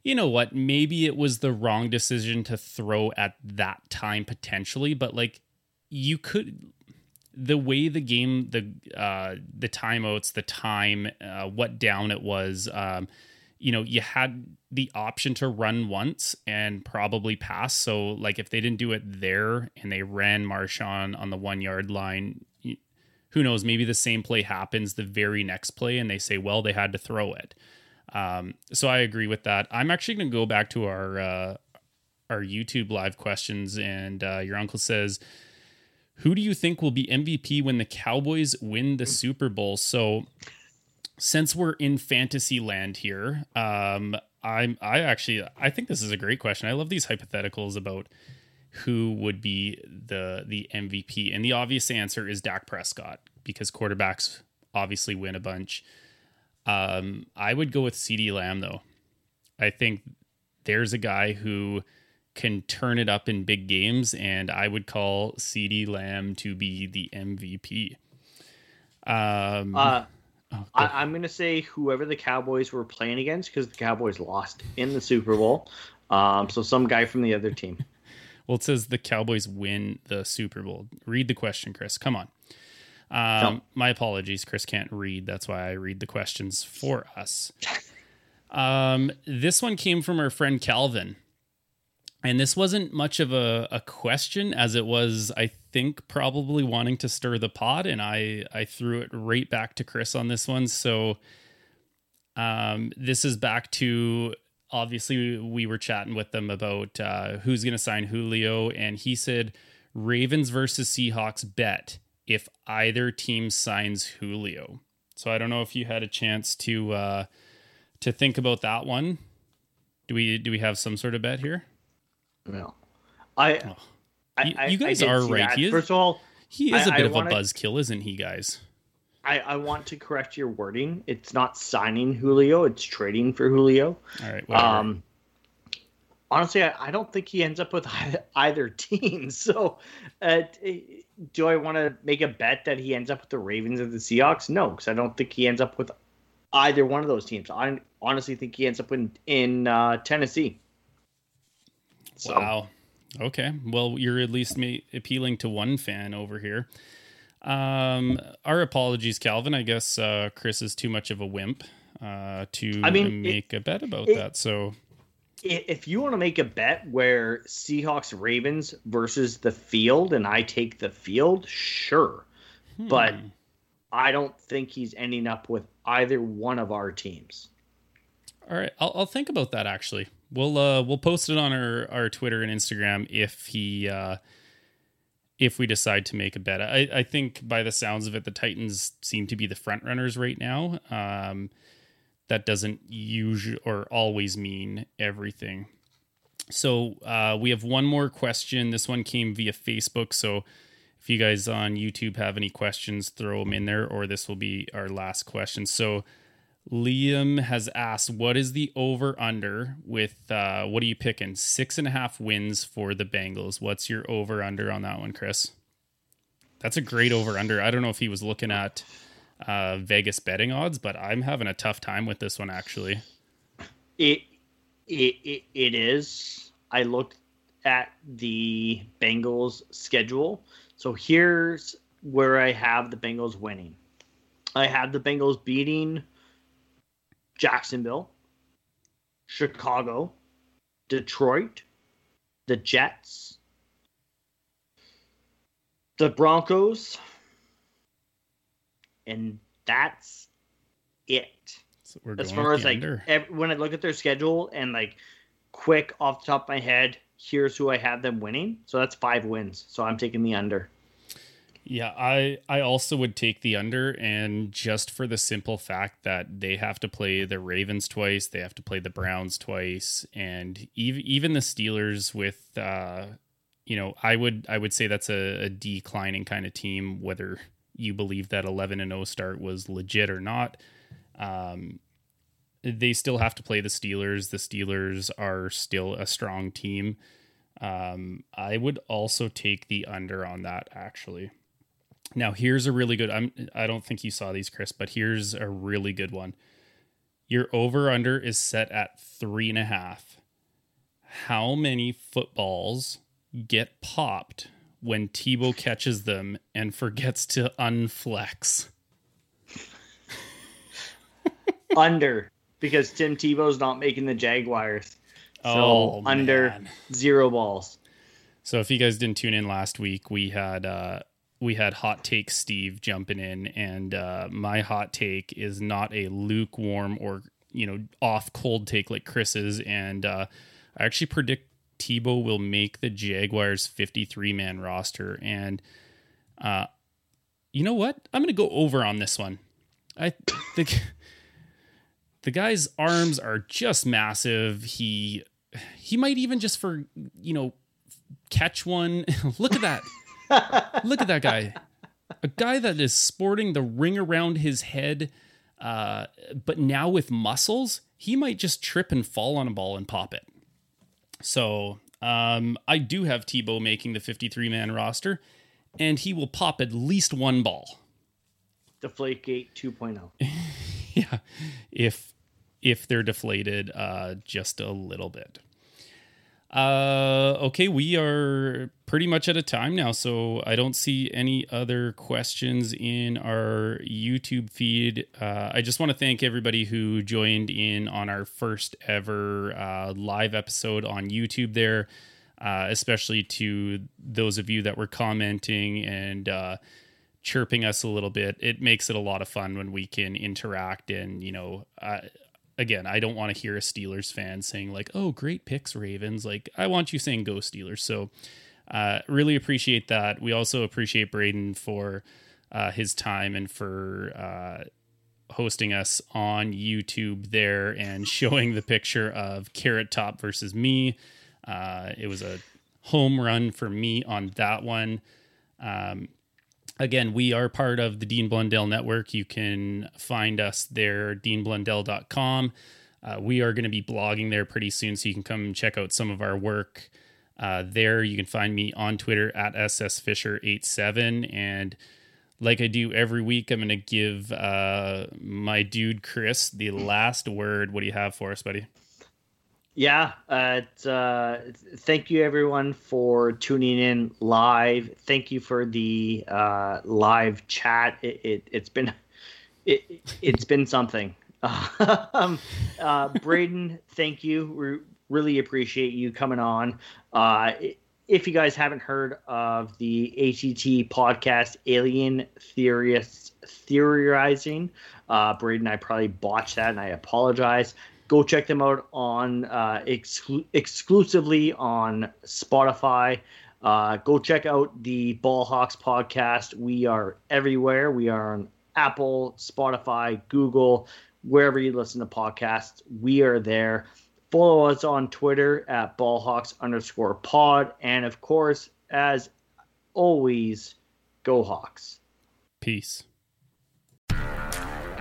you know what? Maybe it was the wrong decision to throw at that time potentially, but like you could the way the game the uh the timeouts the time uh what down it was um you know you had the option to run once and probably pass so like if they didn't do it there and they ran Marshawn on the 1 yard line who knows maybe the same play happens the very next play and they say well they had to throw it um so I agree with that I'm actually going to go back to our uh our YouTube live questions and uh your uncle says who do you think will be MVP when the Cowboys win the Super Bowl? So, since we're in fantasy land here, um, I'm I actually I think this is a great question. I love these hypotheticals about who would be the the MVP, and the obvious answer is Dak Prescott because quarterbacks obviously win a bunch. Um, I would go with CeeDee Lamb though. I think there's a guy who can turn it up in big games, and I would call CeeDee Lamb to be the MVP. Um, Uh, oh, I, I'm gonna say whoever the Cowboys were playing against because the Cowboys lost in the Super Bowl. Um, so some guy from the other team. Well, it says the Cowboys win the Super Bowl. Read the question, Chris. Come on. Um, No. My apologies. Chris can't read. That's why I read the questions for us. <laughs> Um, this one came from our friend Calvin. And this wasn't much of a, a question as it was, I think, probably wanting to stir the pot. And I, I threw it right back to Chris on this one. So um, this is back to obviously we were chatting with them about uh, who's going to sign Julio. And he said Ravens versus Seahawks bet if either team signs Julio. So I don't know if you had a chance to uh, to think about that one. Do we do we have some sort of bet here? No, I, Oh. I, You- I- you I guys are right. Is- First of all, He is a I- bit I of a buzzkill, isn't he, guys? I, I want to correct your wording. It's not signing Julio; it's trading for Julio. All right. Whatever. Um, honestly, I, I don't think he ends up with <laughs> either team. <laughs> So, uh, do I want to make a bet that he ends up with the Ravens or the Seahawks? No, because I don't think he ends up with either one of those teams. I honestly think he ends up in in uh, Tennessee. So, Wow. Okay. Well, you're at least ma- appealing to one fan over here. Um, our apologies, Calvin. I guess uh, Chris is too much of a wimp uh, to I mean, make a bet about it- that. So if you want to make a bet where Seahawks Ravens versus the field, and I take the field, sure, but hmm. I don't think he's ending up with either one of our teams. All right, I'll, I'll think about that. Actually, we'll uh, we'll post it on our, our Twitter and Instagram if he uh, if we decide to make a bet. I, I think by the sounds of it, the Titans seem to be the front runners right now. Um, that doesn't usually or always mean everything. So uh, we have one more question. This one came via Facebook. So if you guys on YouTube have any questions, throw them in there, or this will be our last question. So Liam has asked, "What is the over under with uh, what are you picking? Six and a half wins for the Bengals. What's your over under on that one, Chris?" That's a great over under. I don't know if he was looking at uh, Vegas betting odds, but I'm having a tough time with this one actually. It, it it it is. I looked at the Bengals schedule. So here's where I have the Bengals winning. I have the Bengals beating Jacksonville, Chicago, Detroit, the Jets, the Broncos, and that's it So we're as far as like under. ev- when I look at their schedule and like quick off the top of my head, here's who I have them winning. So that's five wins. So I'm taking the under. Yeah, I I also would take the under and just for the simple fact that they have to play the Ravens twice, they have to play the Browns twice and even even the Steelers with uh you know, I would I would say that's a, a declining kind of team whether you believe that 11 and 0 start was legit or not. Um they still have to play the Steelers. The Steelers are still a strong team. Um, I would also take the under on that actually. Now here's a really good. I'm. I don't think you saw these, Chris, but here's a really good one. Your over under is set at three and a half. How many footballs get popped when Tebow catches them and forgets to unflex? <laughs> under because Tim Tebow's not making the Jaguars. So Oh, under man. zero balls. So if you guys didn't tune in last week, we had uh we had hot take Steve jumping in and uh my hot take is not a lukewarm or you know off cold take like Chris's and uh I actually predict Tebow will make the Jaguars 53 man roster and uh you know what? I'm to go over on this one. I think the guy's arms are just massive. He he might even just for, you know, catch one. <laughs> Look at that. Look at that guy. A guy that is sporting the ring around his head, uh, but now with muscles, he might just trip and fall on a ball and pop it. So um, I do have Tebow making the 53 man roster, and he will pop at least one ball. Deflategate 2.0. <laughs> yeah, if if they're deflated uh, just a little bit. Uh, okay, we are pretty much at a time now, so I don't see any other questions in our YouTube feed. Uh, I just want to thank everybody who joined in on our first ever uh, live episode on YouTube there, uh, especially to those of you that were commenting and uh, chirping us a little bit. It makes it a lot of fun when we can interact and, you know, uh, again, I don't want to hear a Steelers fan saying like, "Oh, great picks, Ravens." Like, I want you saying "Go Steelers." So, uh, really appreciate that. We also appreciate Braden for uh, his time and for uh, hosting us on YouTube there and <laughs> showing the picture of Carrot Top versus me. Uh, it was a home run for me on that one. Um, again, we are part of the Dean Blundell Network. You can find us there, deanblundell.com. Uh, we are going to be blogging there pretty soon, so you can come check out some of our work uh, there. You can find me on Twitter at ssfisher87. And like I do every week, I'm going to give uh, my dude Chris the last word. What do you have for us, buddy? Yeah, uh, uh, thank you everyone for tuning in live. Thank you for the uh, live chat. It, it, it's been it, it's been something. <laughs> um, uh, Braden, thank you. We really appreciate you coming on. Uh, if you guys haven't heard of the ACT podcast, Alien Theorists Theorizing, uh, Braden, I probably botched that, and I apologize go check them out on uh, exclu- exclusively on Spotify. Uh, go check out the Ball Hawks podcast. We are everywhere. We are on Apple, Spotify, Google, wherever you listen to podcasts. We are there. Follow us on Twitter at ballhawks underscore pod. And of course, as always, go Hawks. Peace.